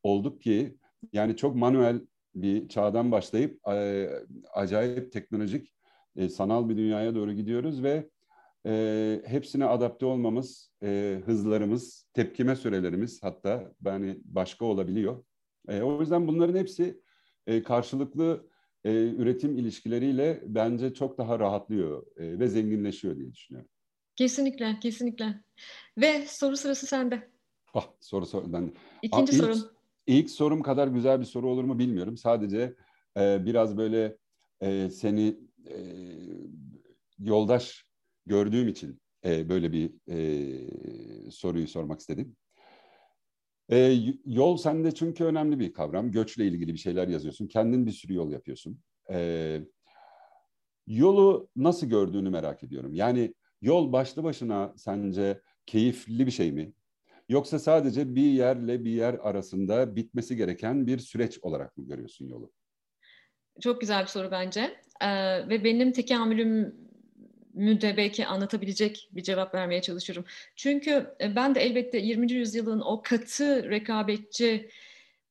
Speaker 2: olduk ki yani çok manuel bir çağdan başlayıp e, acayip teknolojik e, sanal bir dünyaya doğru gidiyoruz ve e, hepsine adapte olmamız, e, hızlarımız, tepkime sürelerimiz hatta yani başka olabiliyor. E, o yüzden bunların hepsi e, karşılıklı e, üretim ilişkileriyle bence çok daha rahatlıyor e, ve zenginleşiyor diye düşünüyorum.
Speaker 1: Kesinlikle, kesinlikle. Ve soru sırası sende.
Speaker 2: Ah, soru soru ben.
Speaker 1: İkinci Aa, sorun.
Speaker 2: İlk sorum kadar güzel bir soru olur mu bilmiyorum. Sadece e, biraz böyle e, seni e, yoldaş gördüğüm için e, böyle bir e, soruyu sormak istedim. E, yol sende çünkü önemli bir kavram. Göçle ilgili bir şeyler yazıyorsun. Kendin bir sürü yol yapıyorsun. E, yolu nasıl gördüğünü merak ediyorum. Yani yol başlı başına sence keyifli bir şey mi? Yoksa sadece bir yerle bir yer arasında bitmesi gereken bir süreç olarak mı görüyorsun yolu?
Speaker 1: Çok güzel bir soru bence. Ee, ve benim tekamülüm mü de belki anlatabilecek bir cevap vermeye çalışıyorum. Çünkü e, ben de elbette 20. yüzyılın o katı rekabetçi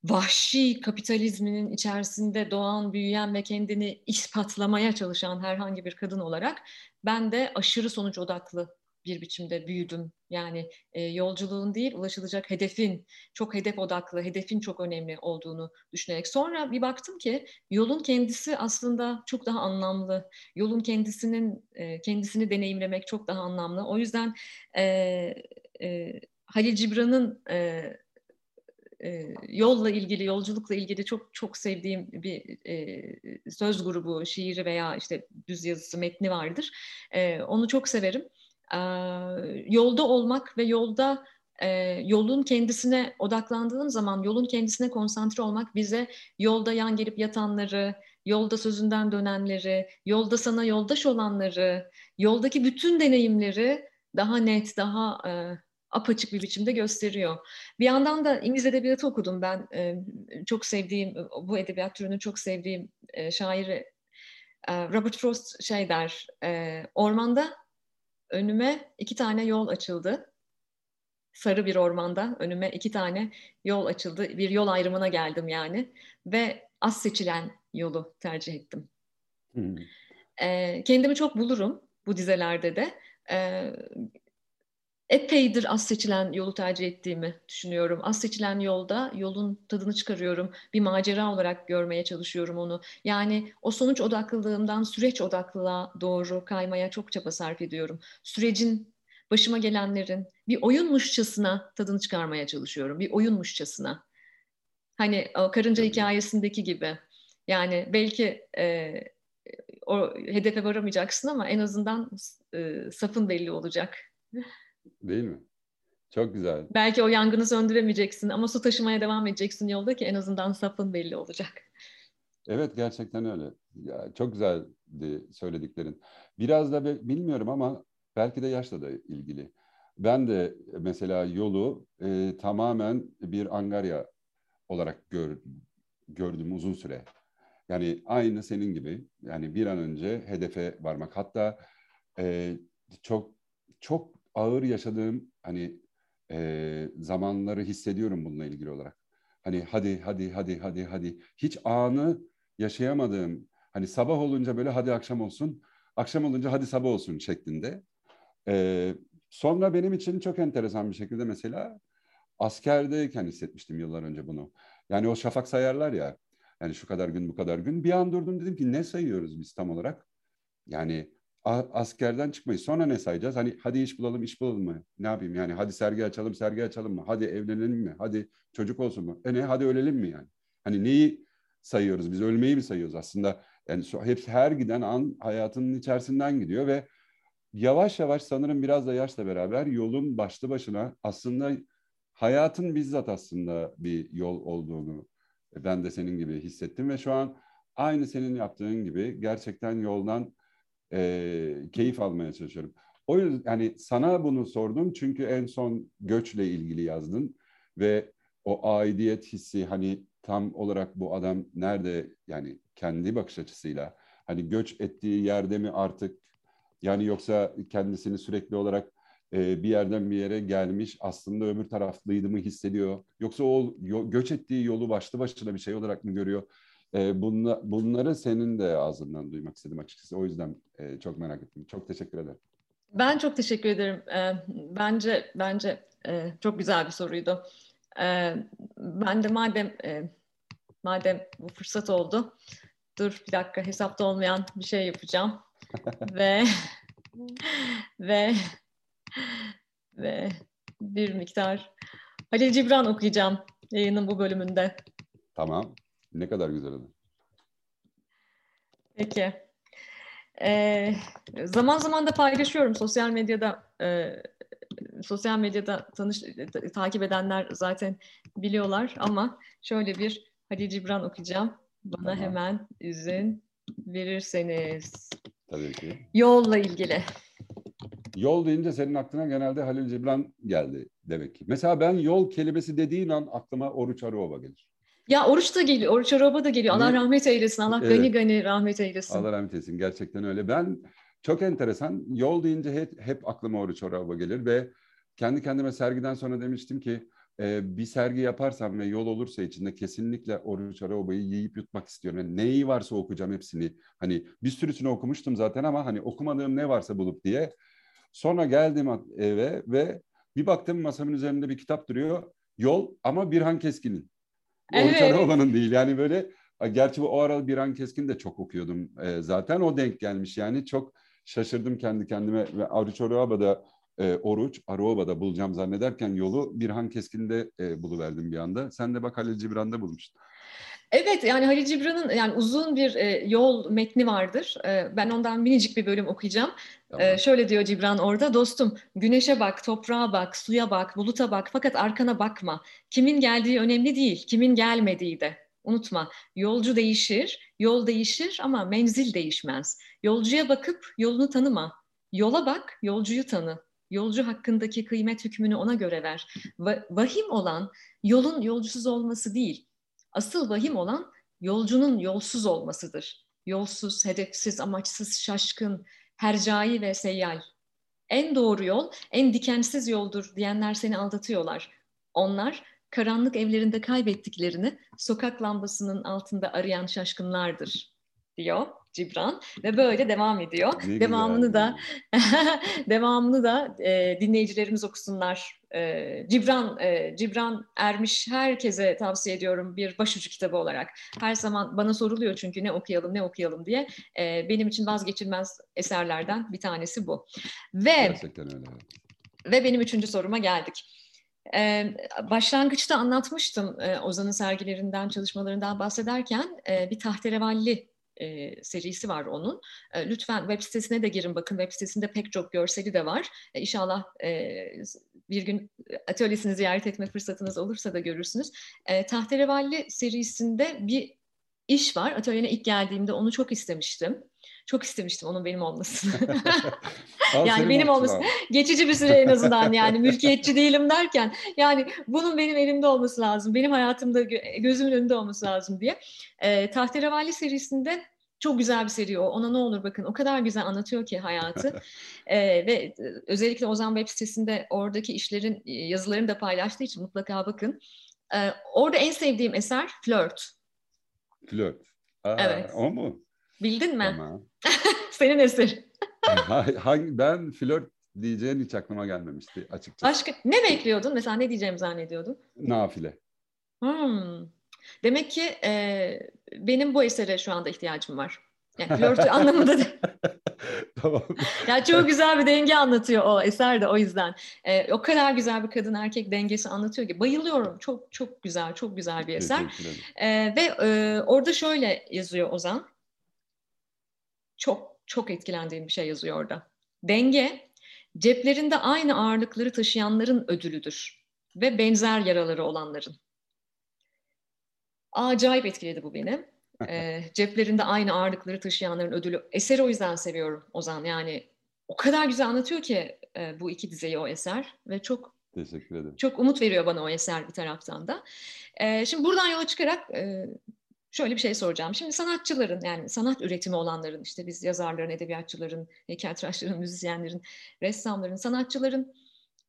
Speaker 1: vahşi kapitalizminin içerisinde doğan, büyüyen ve kendini ispatlamaya çalışan herhangi bir kadın olarak ben de aşırı sonuç odaklı bir biçimde büyüdüm. Yani e, yolculuğun değil, ulaşılacak hedefin, çok hedef odaklı, hedefin çok önemli olduğunu düşünerek. Sonra bir baktım ki yolun kendisi aslında çok daha anlamlı. Yolun kendisinin e, kendisini deneyimlemek çok daha anlamlı. O yüzden e, e, Halil Cibran'ın e, e, yolla ilgili, yolculukla ilgili çok çok sevdiğim bir e, söz grubu, şiiri veya işte düz yazısı metni vardır. E, onu çok severim. E, yolda olmak ve yolda e, yolun kendisine odaklandığım zaman, yolun kendisine konsantre olmak bize yolda yan gelip yatanları, yolda sözünden dönenleri, yolda sana yoldaş olanları, yoldaki bütün deneyimleri daha net, daha e, apaçık bir biçimde gösteriyor. Bir yandan da İngiliz edebiyatı okudum ben. E, çok sevdiğim, bu edebiyat türünü çok sevdiğim e, şairi e, Robert Frost şey der, e, ormanda önüme iki tane yol açıldı. Sarı bir ormanda önüme iki tane yol açıldı. Bir yol ayrımına geldim yani. Ve az seçilen yolu tercih ettim. Hmm. E, kendimi çok bulurum bu dizelerde de. E, epeydir az seçilen yolu tercih ettiğimi düşünüyorum. Az seçilen yolda yolun tadını çıkarıyorum. Bir macera olarak görmeye çalışıyorum onu. Yani o sonuç odaklılığımdan süreç odaklılığa doğru kaymaya çok çaba sarf ediyorum. Sürecin başıma gelenlerin bir oyunmuşçasına tadını çıkarmaya çalışıyorum. Bir oyunmuşçasına. Hani karınca hikayesindeki gibi. Yani belki e, o hedefe varamayacaksın ama en azından e, safın belli olacak.
Speaker 2: Değil mi? Çok güzel.
Speaker 1: Belki o yangını söndüremeyeceksin ama su taşımaya devam edeceksin yolda ki en azından safın belli olacak.
Speaker 2: Evet gerçekten öyle. Ya, çok güzeldi söylediklerin. Biraz da bilmiyorum ama belki de yaşla da ilgili. Ben de mesela yolu e, tamamen bir angarya olarak gör, gördüm uzun süre. Yani aynı senin gibi. Yani bir an önce hedefe varmak. Hatta e, çok çok ağır yaşadığım hani e, zamanları hissediyorum bununla ilgili olarak. Hani hadi hadi hadi hadi hadi hiç anı yaşayamadığım hani sabah olunca böyle hadi akşam olsun akşam olunca hadi sabah olsun şeklinde. E, sonra benim için çok enteresan bir şekilde mesela askerdeyken hissetmiştim yıllar önce bunu. Yani o şafak sayarlar ya yani şu kadar gün bu kadar gün bir an durdum dedim ki ne sayıyoruz biz tam olarak? Yani askerden çıkmayız. Sonra ne sayacağız? Hani hadi iş bulalım, iş bulalım mı? Ne yapayım yani? Hadi sergi açalım, sergi açalım mı? Hadi evlenelim mi? Hadi çocuk olsun mu? E ne? Hadi ölelim mi yani? Hani neyi sayıyoruz? Biz ölmeyi mi sayıyoruz aslında? Yani hepsi her giden an hayatının içerisinden gidiyor ve yavaş yavaş sanırım biraz da yaşla beraber yolun başlı başına aslında hayatın bizzat aslında bir yol olduğunu ben de senin gibi hissettim ve şu an aynı senin yaptığın gibi gerçekten yoldan e, keyif almaya çalışıyorum. O yüzden yani sana bunu sordum çünkü en son göçle ilgili yazdın ve o aidiyet hissi hani tam olarak bu adam nerede yani kendi bakış açısıyla hani göç ettiği yerde mi artık yani yoksa kendisini sürekli olarak e, bir yerden bir yere gelmiş aslında öbür taraflıydı mı hissediyor yoksa o göç ettiği yolu başlı başına bir şey olarak mı görüyor? E, bunla, bunları senin de ağzından duymak istedim açıkçası. O yüzden e, çok merak ettim. Çok teşekkür ederim.
Speaker 1: Ben çok teşekkür ederim. E, bence bence e, çok güzel bir soruydu. E, ben de madem e, madem bu fırsat oldu, dur bir dakika hesapta olmayan bir şey yapacağım ve ve ve bir miktar Halil Cibran okuyacağım yayının bu bölümünde.
Speaker 2: Tamam. Ne kadar güzel oldu.
Speaker 1: Peki. Ee, zaman zaman da paylaşıyorum sosyal medyada e, sosyal medyada tanış takip edenler zaten biliyorlar ama şöyle bir Halil Cibran okuyacağım. Bana tamam. hemen izin verirseniz.
Speaker 2: Tabii ki.
Speaker 1: Yolla ilgili.
Speaker 2: Yol deyince senin aklına genelde Halil Cibran geldi demek ki. Mesela ben yol kelimesi dediğin an aklıma Oruç Arıova gelir.
Speaker 1: Ya Oruç da geliyor, Oruç Araba da geliyor. Allah rahmet eylesin, Allah evet. gani gani rahmet eylesin.
Speaker 2: Allah rahmet eylesin, gerçekten öyle. Ben çok enteresan, yol deyince hep, hep aklıma Oruç Araba gelir ve kendi kendime sergiden sonra demiştim ki e, bir sergi yaparsam ve yol olursa içinde kesinlikle Oruç Araoba'yı yiyip yutmak istiyorum. Yani neyi varsa okuyacağım hepsini. Hani bir sürüsünü okumuştum zaten ama hani okumadığım ne varsa bulup diye. Sonra geldim eve ve bir baktım masamın üzerinde bir kitap duruyor. Yol ama Birhan Keskin'in. Evet. Oruç değil. Yani böyle gerçi o ara Birhan Keskin de çok okuyordum e, zaten. O denk gelmiş yani çok şaşırdım kendi kendime ve Oruç Araoba'da e, Oruç, Aruoba'da bulacağım zannederken yolu Birhan Keskin'de e, buluverdim bir anda. Sen de bak Halil Cibran'da bulmuştun.
Speaker 1: Evet yani Halil Cibran'ın yani uzun bir e, yol metni vardır. E, ben ondan minicik bir bölüm okuyacağım. E, tamam. E, şöyle diyor Cibran orada dostum güneşe bak, toprağa bak, suya bak, buluta bak fakat arkana bakma. Kimin geldiği önemli değil, kimin gelmediği de. Unutma yolcu değişir, yol değişir ama menzil değişmez. Yolcuya bakıp yolunu tanıma. Yola bak, yolcuyu tanı. Yolcu hakkındaki kıymet hükmünü ona göre ver. Va- vahim olan yolun yolcusuz olması değil. Asıl vahim olan yolcunun yolsuz olmasıdır. Yolsuz, hedefsiz, amaçsız, şaşkın, hercai ve seyyal. En doğru yol, en dikensiz yoldur diyenler seni aldatıyorlar. Onlar karanlık evlerinde kaybettiklerini sokak lambasının altında arayan şaşkınlardır diyor. Cibran ve böyle devam ediyor. Ne devamını güzel. da devamını da e, dinleyicilerimiz okusunlar. E, Cibran e, Cibran Ermiş herkese tavsiye ediyorum bir başucu kitabı olarak. Her zaman bana soruluyor çünkü ne okuyalım ne okuyalım diye. E, benim için vazgeçilmez eserlerden bir tanesi bu. Ve Gerçekten öyle. Ve benim üçüncü soruma geldik. Ee, başlangıçta anlatmıştım e, Ozan'ın sergilerinden, çalışmalarından bahsederken e, bir tahterevalli e, serisi var onun. E, lütfen web sitesine de girin bakın web sitesinde pek çok görseli de var. E, inşallah e, bir gün atölyesini ziyaret etme fırsatınız olursa da görürsünüz. E, Tahterevalli serisinde bir iş var. Atölyene ilk geldiğimde onu çok istemiştim. Çok istemiştim onun benim olmasını. yani benim olması geçici bir süre en azından yani mülkiyetçi değilim derken yani bunun benim elimde olması lazım. Benim hayatımda gözümün önünde olması lazım diye. E, Tahterevalli serisinde çok güzel bir seri o. Ona ne olur bakın o kadar güzel anlatıyor ki hayatı. ee, ve özellikle Ozan web sitesinde oradaki işlerin yazılarını da paylaştığı için mutlaka bakın. Ee, orada en sevdiğim eser Flirt.
Speaker 2: Flirt. Aa, evet. O mu?
Speaker 1: Bildin mi? Tamam. Senin eser.
Speaker 2: Hangi, ben flört diyeceğin hiç aklıma gelmemişti açıkçası.
Speaker 1: Başka ne bekliyordun? Mesela ne diyeceğimi zannediyordun?
Speaker 2: Nafile.
Speaker 1: Hmm. Demek ki e, benim bu esere şu anda ihtiyacım var. Yani flörtü anlamında da. tamam. Ya çok güzel bir denge anlatıyor o eser de o yüzden. E, o kadar güzel bir kadın erkek dengesi anlatıyor ki bayılıyorum. Çok çok güzel, çok güzel bir eser. E, ve e, orada şöyle yazıyor Ozan çok çok etkilendiğim bir şey yazıyor orada. Denge, ceplerinde aynı ağırlıkları taşıyanların ödülüdür ve benzer yaraları olanların. Acayip etkiledi bu beni. e, ceplerinde aynı ağırlıkları taşıyanların ödülü. Eseri o yüzden seviyorum Ozan. Yani o kadar güzel anlatıyor ki e, bu iki dizeyi o eser ve çok
Speaker 2: Teşekkür ederim.
Speaker 1: Çok umut veriyor bana o eser bir taraftan da. E, şimdi buradan yola çıkarak e, şöyle bir şey soracağım. Şimdi sanatçıların yani sanat üretimi olanların işte biz yazarların, edebiyatçıların, heykeltıraşların, müzisyenlerin, ressamların, sanatçıların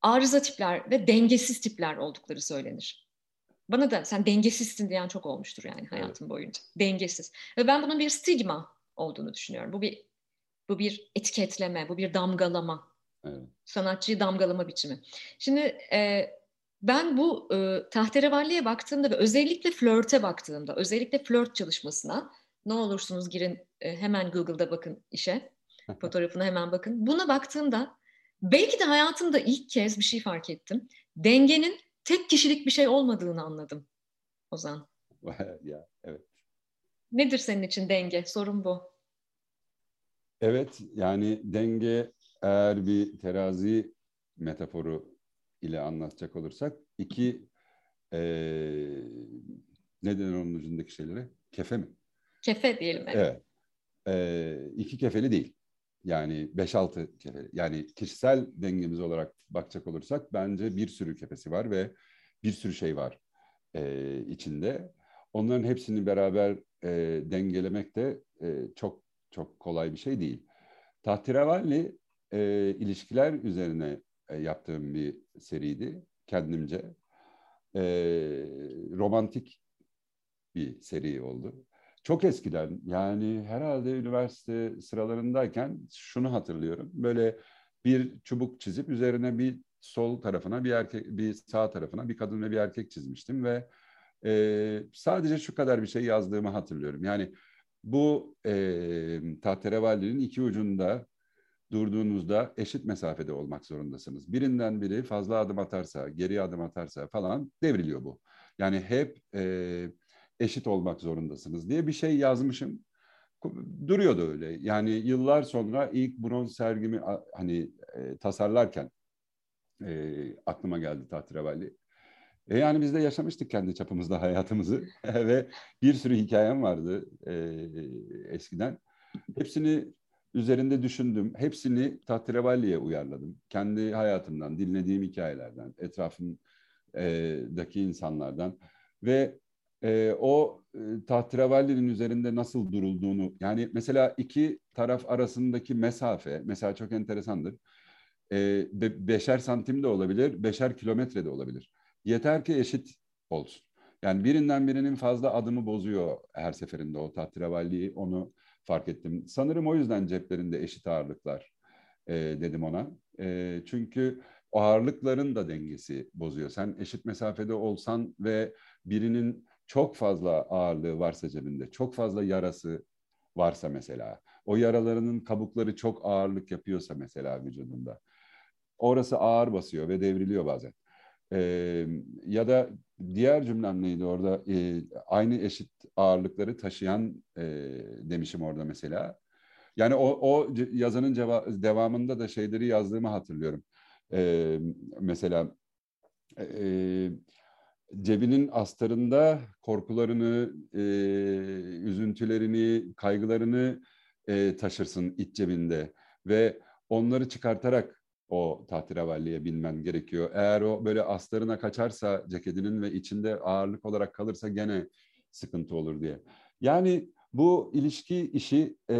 Speaker 1: arıza tipler ve dengesiz tipler oldukları söylenir. Bana da sen dengesizsin diyen çok olmuştur yani hayatım evet. boyunca. Dengesiz. Ve ben bunun bir stigma olduğunu düşünüyorum. Bu bir bu bir etiketleme, bu bir damgalama. Evet. Sanatçıyı damgalama biçimi. Şimdi e, ben bu e, tahterevalliye baktığımda ve özellikle flörte baktığımda, özellikle flört çalışmasına ne olursunuz girin e, hemen Google'da bakın işe, fotoğrafına hemen bakın. Buna baktığımda belki de hayatımda ilk kez bir şey fark ettim. Dengenin tek kişilik bir şey olmadığını anladım Ozan.
Speaker 2: ya evet.
Speaker 1: Nedir senin için denge? Sorun bu.
Speaker 2: Evet yani denge eğer bir terazi metaforu ile anlatacak olursak iki e, ne denir onun ucundaki şeylere? Kefe mi?
Speaker 1: Kefe diyelim.
Speaker 2: Evet. E, iki kefeli değil. Yani beş altı kefeli. Yani kişisel dengemiz olarak bakacak olursak bence bir sürü kefesi var ve bir sürü şey var e, içinde. Onların hepsini beraber e, dengelemek de e, çok çok kolay bir şey değil. Tahterevalli e, ilişkiler üzerine e, yaptığım bir seriydi kendimce. e, romantik bir seri oldu. Çok eskiden yani herhalde üniversite sıralarındayken şunu hatırlıyorum. Böyle bir çubuk çizip üzerine bir sol tarafına bir erkek, bir sağ tarafına bir kadın ve bir erkek çizmiştim ve e, sadece şu kadar bir şey yazdığımı hatırlıyorum. Yani bu e, tahterevalli'nin iki ucunda durduğunuzda eşit mesafede olmak zorundasınız. Birinden biri fazla adım atarsa, geri adım atarsa falan devriliyor bu. Yani hep e, eşit olmak zorundasınız diye bir şey yazmışım. Duruyordu öyle. Yani yıllar sonra ilk bronz sergimi hani e, tasarlarken e, aklıma geldi Tahterevalli. E yani biz de yaşamıştık kendi çapımızda hayatımızı ve bir sürü hikayem vardı e, eskiden. Hepsini üzerinde düşündüm. Hepsini Tahterevalli'ye uyarladım. Kendi hayatımdan, dinlediğim hikayelerden, etrafımdaki insanlardan ve e, o e, Tahterevalli'nin üzerinde nasıl durulduğunu yani mesela iki taraf arasındaki mesafe mesela çok enteresandır. E, be, beşer santim de olabilir, beşer kilometre de olabilir. Yeter ki eşit olsun. Yani birinden birinin fazla adımı bozuyor her seferinde o tahterevalliyi onu fark ettim. Sanırım o yüzden ceplerinde eşit ağırlıklar e, dedim ona. E, çünkü ağırlıkların da dengesi bozuyor. Sen eşit mesafede olsan ve birinin çok fazla ağırlığı varsa cebinde, çok fazla yarası varsa mesela, o yaralarının kabukları çok ağırlık yapıyorsa mesela vücudunda, orası ağır basıyor ve devriliyor bazen. Ee, ya da diğer cümlem neydi orada? Ee, aynı eşit ağırlıkları taşıyan e, demişim orada mesela. Yani o, o yazının ceva- devamında da şeyleri yazdığımı hatırlıyorum. Ee, mesela e, cebinin astarında korkularını, e, üzüntülerini, kaygılarını e, taşırsın iç cebinde ve onları çıkartarak o tahterevalliye binmen gerekiyor. Eğer o böyle astarına kaçarsa ceketinin ve içinde ağırlık olarak kalırsa gene sıkıntı olur diye. Yani bu ilişki işi e,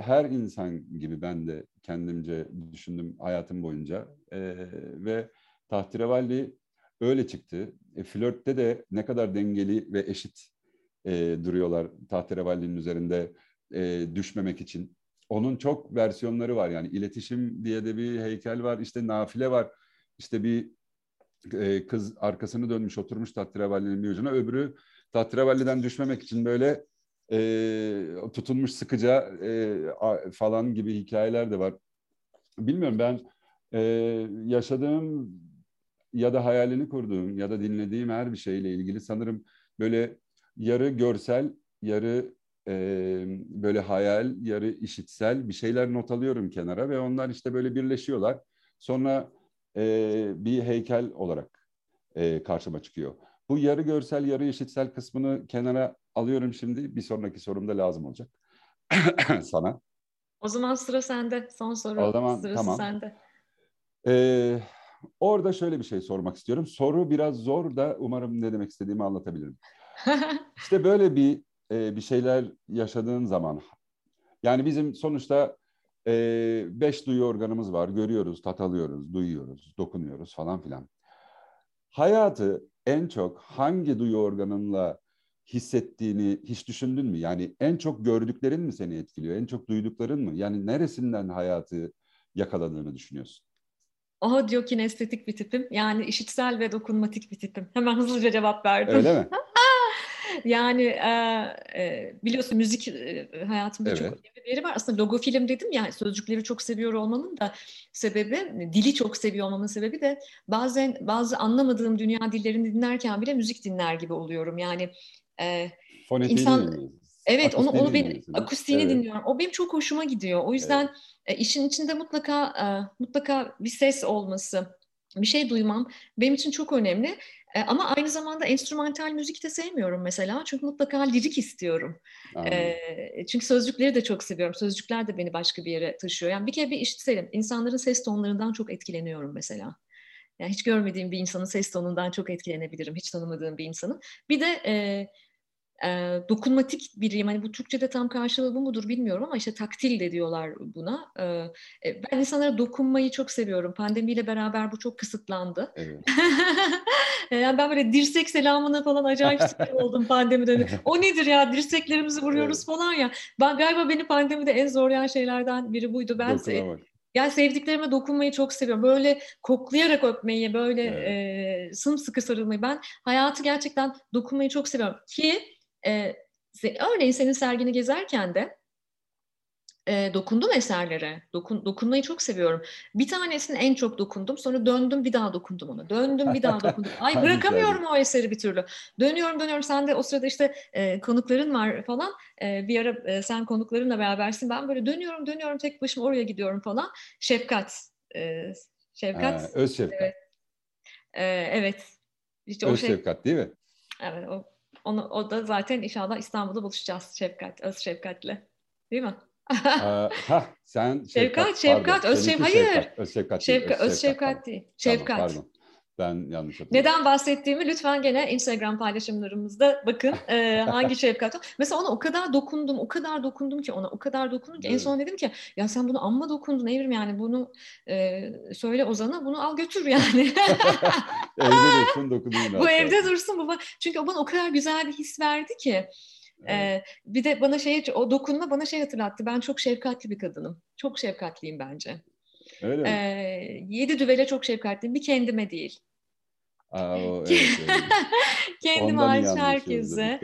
Speaker 2: her insan gibi ben de kendimce düşündüm hayatım boyunca e, ve tahterevalli öyle çıktı. E, flörtte de ne kadar dengeli ve eşit e, duruyorlar tahterevallinin üzerinde e, düşmemek için. Onun çok versiyonları var yani iletişim diye de bir heykel var işte nafile var işte bir e, kız arkasını dönmüş oturmuş tahterevallinin bir ucuna öbürü tahterevalliden düşmemek için böyle e, tutunmuş sıkıca e, falan gibi hikayeler de var. Bilmiyorum ben e, yaşadığım ya da hayalini kurduğum ya da dinlediğim her bir şeyle ilgili sanırım böyle yarı görsel, yarı e, böyle hayal, yarı işitsel bir şeyler not alıyorum kenara ve onlar işte böyle birleşiyorlar. Sonra e, bir heykel olarak e, karşıma çıkıyor. Bu yarı görsel, yarı işitsel kısmını kenara alıyorum şimdi. Bir sonraki sorumda lazım olacak sana.
Speaker 1: O zaman sıra sende. Son soru o zaman, sırası tamam. sende.
Speaker 2: Ee, Orada şöyle bir şey sormak istiyorum. Soru biraz zor da umarım ne demek istediğimi anlatabilirim. İşte böyle bir e, bir şeyler yaşadığın zaman yani bizim sonuçta e, beş duyu organımız var. Görüyoruz, tat alıyoruz, duyuyoruz, dokunuyoruz falan filan. Hayatı en çok hangi duyu organınla hissettiğini hiç düşündün mü? Yani en çok gördüklerin mi seni etkiliyor? En çok duydukların mı? Yani neresinden hayatı yakaladığını düşünüyorsun?
Speaker 1: Oha diyor ki estetik bir tipim. Yani işitsel ve dokunmatik bir tipim. Hemen hızlıca cevap verdim.
Speaker 2: Öyle mi?
Speaker 1: yani e, e, biliyorsun müzik e, hayatımda evet. çok önemli bir yeri var. Aslında logo film dedim ya sözcükleri çok seviyor olmanın da sebebi, dili çok seviyor olmamın sebebi de bazen bazı anlamadığım dünya dillerini dinlerken bile müzik dinler gibi oluyorum. Yani
Speaker 2: e, insan
Speaker 1: Evet onu onu ben akustiğini evet. dinliyorum. O benim çok hoşuma gidiyor. O yüzden evet. e, işin içinde mutlaka e, mutlaka bir ses olması, bir şey duymam benim için çok önemli. E, ama aynı zamanda enstrümantal müzik de sevmiyorum mesela. Çünkü mutlaka lirik istiyorum. E, çünkü sözcükleri de çok seviyorum. Sözcükler de beni başka bir yere taşıyor. Yani bir kere bir işitsel İnsanların ses tonlarından çok etkileniyorum mesela. Yani hiç görmediğim bir insanın ses tonundan çok etkilenebilirim. Hiç tanımadığım bir insanın. Bir de e, e, dokunmatik biriyim. Hani bu Türkçe'de tam karşılığı bu mudur bilmiyorum ama işte taktil de diyorlar buna. E, ben insanlara dokunmayı çok seviyorum. Pandemiyle beraber bu çok kısıtlandı. Evet. yani ben böyle dirsek selamına falan acayip oldum pandemi dönemi. O nedir ya dirseklerimizi vuruyoruz evet. falan ya. Ben galiba beni pandemide en zorlayan şeylerden biri buydu. Ben Dokunamak. Yani sevdiklerime dokunmayı çok seviyorum. Böyle koklayarak öpmeyi, böyle evet. e, sımsıkı sarılmayı. Ben hayatı gerçekten dokunmayı çok seviyorum. Ki e, örneğin senin sergini gezerken de e, dokundum eserlere. Dokun, dokunmayı çok seviyorum. Bir tanesini en çok dokundum. Sonra döndüm bir daha dokundum ona. Döndüm bir daha dokundum. Ay bırakamıyorum o eseri bir türlü. Dönüyorum dönüyorum. Sen de o sırada işte e, konukların var falan. E, bir ara e, sen konuklarınla berabersin. Ben böyle dönüyorum dönüyorum tek başıma oraya gidiyorum falan. Şefkat. E, şefkat.
Speaker 2: Ha, öz şefkat.
Speaker 1: Evet. E, evet.
Speaker 2: İşte öz o şey, şefkat değil mi?
Speaker 1: Evet o, onu, o da zaten inşallah İstanbul'da buluşacağız Şefkat, öz şefkatle. Değil mi?
Speaker 2: ha sen
Speaker 1: Şefkat, Şefkat, Öz Şefkat, hayır.
Speaker 2: Öz Şefkat,
Speaker 1: Şefkat, Öz Şefkat değil. Şefkat.
Speaker 2: Tamam, pardon. Ben yanlış hatırladım.
Speaker 1: Neden bahsettiğimi lütfen gene Instagram paylaşımlarımızda bakın e, hangi şefkat. Mesela ona o kadar dokundum, o kadar dokundum ki ona o kadar dokundum ki evet. en son dedim ki ya sen bunu amma dokundun Evrim yani bunu e, söyle Ozan'a bunu al götür yani.
Speaker 2: evde dursun dokundun.
Speaker 1: Bu evde dursun baba. Çünkü o bana o kadar güzel bir his verdi ki. Evet. Ee, bir de bana şey o dokunma bana şey hatırlattı. Ben çok şefkatli bir kadınım. Çok şefkatliyim bence.
Speaker 2: Öyle mi?
Speaker 1: Ee, yedi düvele çok şefkatliyim. Bir kendime değil.
Speaker 2: Aa, o, evet, evet.
Speaker 1: Kendime herkese.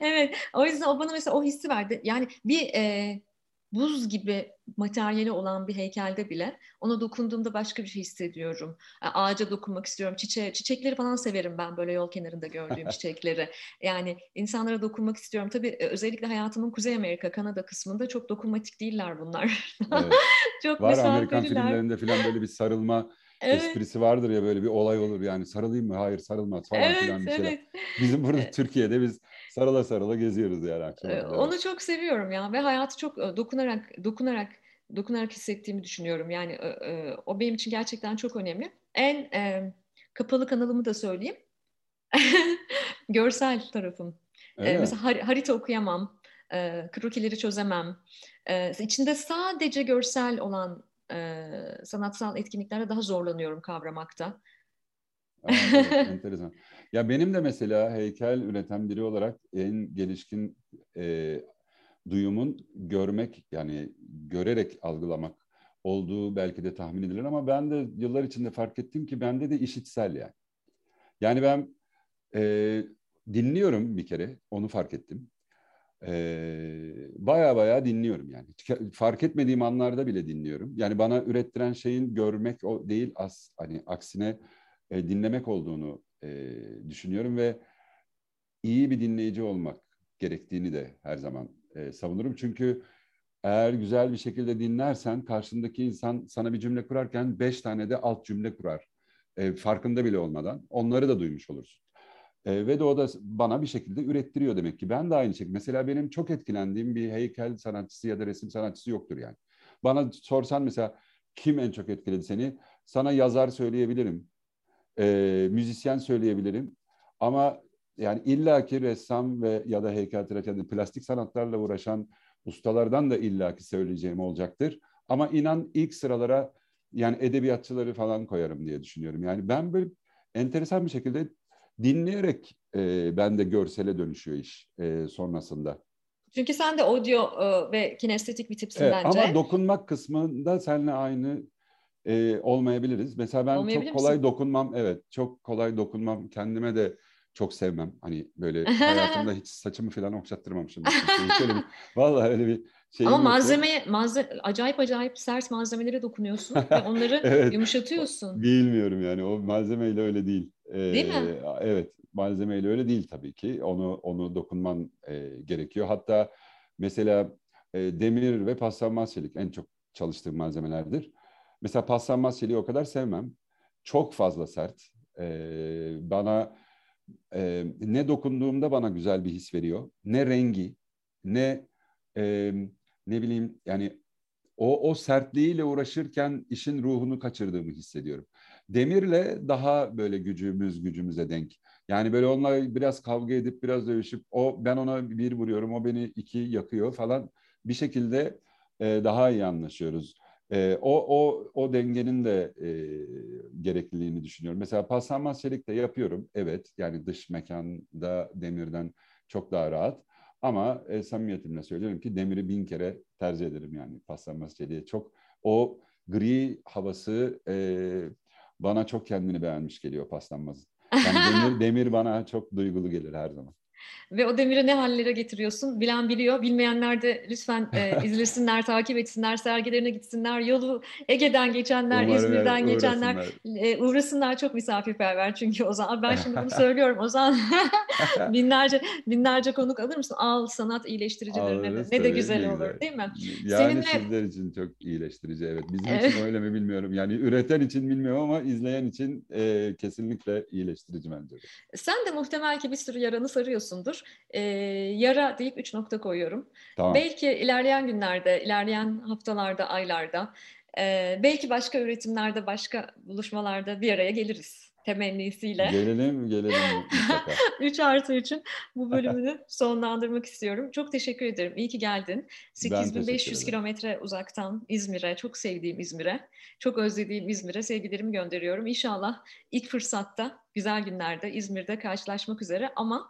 Speaker 1: evet. O yüzden o bana mesela o hissi verdi. Yani bir e, buz gibi materyali olan bir heykelde bile ona dokunduğumda başka bir şey hissediyorum. Ağaca dokunmak istiyorum. Çiçeğe, çiçekleri falan severim ben böyle yol kenarında gördüğüm çiçekleri. Yani insanlara dokunmak istiyorum. Tabii e, özellikle hayatımın Kuzey Amerika, Kanada kısmında çok dokunmatik değiller bunlar.
Speaker 2: Evet. çok Var Amerikan filmlerinde falan böyle bir sarılma Evet. esprisi vardır ya böyle bir olay olur yani sarılayım mı? Hayır sarılmaz falan evet, filan bir şeyler. Evet. Bizim burada Türkiye'de biz sarıla sarıla geziyoruz yani akşam.
Speaker 1: Onu çok seviyorum ya ve hayatı çok dokunarak dokunarak dokunarak hissettiğimi düşünüyorum. Yani o benim için gerçekten çok önemli. En e, kapalı kanalımı da söyleyeyim. Görsel tarafım. Evet. mesela har- harita okuyamam. E, krokileri çözemem. E, içinde sadece görsel olan e, sanatsal etkinliklerde daha zorlanıyorum kavramakta.
Speaker 2: Evet, enteresan. Ya benim de mesela heykel üreten biri olarak en gelişkin e, duyumun görmek yani görerek algılamak olduğu belki de tahmin edilir ama ben de yıllar içinde fark ettim ki bende de işitsel yani. Yani ben e, dinliyorum bir kere onu fark ettim. E, baya baya dinliyorum yani. Fark etmediğim anlarda bile dinliyorum. Yani bana ürettiren şeyin görmek o değil as hani aksine e, dinlemek olduğunu e, düşünüyorum ve iyi bir dinleyici olmak gerektiğini de her zaman e, savunurum. Çünkü eğer güzel bir şekilde dinlersen karşındaki insan sana bir cümle kurarken beş tane de alt cümle kurar. E, farkında bile olmadan. Onları da duymuş olursun. E, ve de o da bana bir şekilde ürettiriyor demek ki. Ben de aynı şekilde. Mesela benim çok etkilendiğim bir heykel sanatçısı ya da resim sanatçısı yoktur yani. Bana sorsan mesela kim en çok etkiledi seni? Sana yazar söyleyebilirim. E, müzisyen söyleyebilirim. Ama yani illaki ressam ve ya da heykeltıraş plastik sanatlarla uğraşan ustalardan da illaki söyleyeceğim olacaktır. Ama inan ilk sıralara yani edebiyatçıları falan koyarım diye düşünüyorum. Yani ben böyle enteresan bir şekilde dinleyerek e, bende görsele dönüşüyor iş e, sonrasında.
Speaker 1: Çünkü sen de audio e, ve kinestetik bir tipsin
Speaker 2: evet,
Speaker 1: bence.
Speaker 2: Ama dokunmak kısmında seninle aynı e, olmayabiliriz. Mesela ben çok kolay misin? dokunmam. Evet, çok kolay dokunmam. Kendime de çok sevmem. Hani böyle hayatımda hiç saçımı falan okşattırmamışım. Hiç öyle bir, vallahi öyle bir
Speaker 1: şey Ama malzemeye, malze acayip acayip sert malzemelere dokunuyorsun ve onları evet, yumuşatıyorsun.
Speaker 2: Bilmiyorum yani o malzemeyle öyle değil.
Speaker 1: Ee, değil mi?
Speaker 2: Evet, malzemeyle öyle değil tabii ki. Onu onu dokunman e, gerekiyor. Hatta mesela e, demir ve paslanmaz çelik en çok çalıştığım malzemelerdir. Mesela paslanmaz çeliği o kadar sevmem. Çok fazla sert. E, bana e, ne dokunduğumda bana güzel bir his veriyor. Ne rengi, ne e, ne bileyim yani o o sertliğiyle uğraşırken işin ruhunu kaçırdığımı hissediyorum. Demirle daha böyle gücümüz gücümüze denk. Yani böyle onunla biraz kavga edip biraz dövüşüp o ben ona bir vuruyorum, o beni iki yakıyor falan bir şekilde e, daha iyi anlaşıyoruz. E, o o o dengenin de e, gerekliliğini düşünüyorum. Mesela paslanmaz çelik de yapıyorum. Evet yani dış mekanda demirden çok daha rahat. Ama e, samimiyetimle söylüyorum ki demiri bin kere tercih ederim yani paslanmaz çeliğe. Çok o gri havası e, bana çok kendini beğenmiş geliyor paslanmaz. Yani demir, demir bana çok duygulu gelir her zaman.
Speaker 1: Ve o demiri ne hallere getiriyorsun? Bilen biliyor. Bilmeyenler de lütfen e, izlesinler, takip etsinler, sergilerine gitsinler. Yolu Ege'den geçenler, Umarım İzmir'den geçenler e, uğrasınlar. Çok misafirperver çünkü o zaman. Ben şimdi bunu söylüyorum. O zaman binlerce binlerce konuk alır mısın? Al sanat iyileştiricileri ne, ne de güzel ne olur değil mi?
Speaker 2: Yani Seninle... sizler için çok iyileştirici evet. Bizim için öyle mi bilmiyorum. Yani üreten için bilmiyorum ama izleyen için e, kesinlikle iyileştirici bence.
Speaker 1: Sen de muhtemel ki bir sürü yaranı sarıyorsun biliyorsundur. E, yara deyip üç nokta koyuyorum. Tamam. Belki ilerleyen günlerde, ilerleyen haftalarda, aylarda, e, belki başka üretimlerde, başka buluşmalarda bir araya geliriz temennisiyle.
Speaker 2: Gelelim, gelelim.
Speaker 1: 3 artı 3'ün bu bölümünü sonlandırmak istiyorum. Çok teşekkür ederim. İyi ki geldin. 8500 kilometre uzaktan İzmir'e, çok sevdiğim İzmir'e, çok özlediğim İzmir'e sevgilerimi gönderiyorum. İnşallah ilk fırsatta, güzel günlerde İzmir'de karşılaşmak üzere ama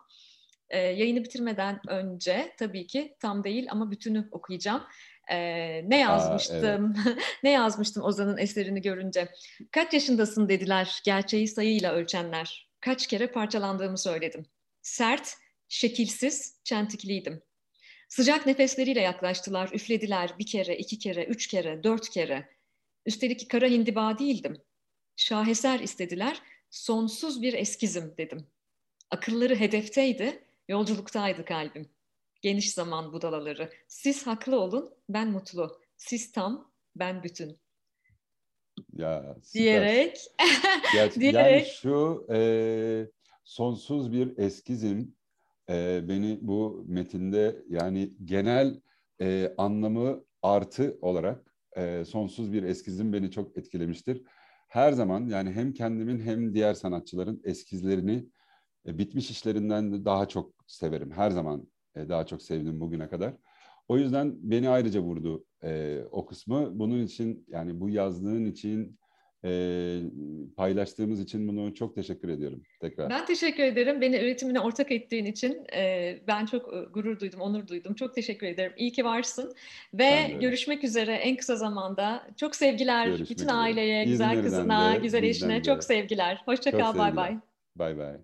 Speaker 1: e, yayını bitirmeden önce tabii ki tam değil ama bütünü okuyacağım. E, ne yazmıştım? Aa, evet. ne yazmıştım Ozan'ın eserini görünce? Kaç yaşındasın dediler gerçeği sayıyla ölçenler. Kaç kere parçalandığımı söyledim. Sert, şekilsiz, çentikliydim. Sıcak nefesleriyle yaklaştılar, üflediler bir kere, iki kere, üç kere, dört kere. Üstelik kara hindiba değildim. Şaheser istediler, sonsuz bir eskizim dedim. Akılları hedefteydi, Yolculuktaydı kalbim. Geniş zaman budalaları. Siz haklı olun, ben mutlu. Siz tam, ben bütün.
Speaker 2: Ya
Speaker 1: süper. diyerek
Speaker 2: diyerek yani şu e, sonsuz bir eskizim e, beni bu metinde yani genel e, anlamı artı olarak e, sonsuz bir eskizim beni çok etkilemiştir. Her zaman yani hem kendimin hem diğer sanatçıların eskizlerini e, bitmiş işlerinden daha çok severim. Her zaman e, daha çok sevdim bugüne kadar. O yüzden beni ayrıca vurdu e, o kısmı. Bunun için yani bu yazdığın için e, paylaştığımız için bunu çok teşekkür ediyorum tekrar.
Speaker 1: Ben teşekkür ederim. Beni üretimine ortak ettiğin için e, ben çok e, gurur duydum, onur duydum. Çok teşekkür ederim. İyi ki varsın. Ve görüşmek üzere en kısa zamanda. Çok sevgiler görüşmek bütün üzere. aileye, güzel İzmir'den kızına, de, güzel eşine. De. Çok sevgiler. Hoşça kal. Bay bay.
Speaker 2: Bay bay.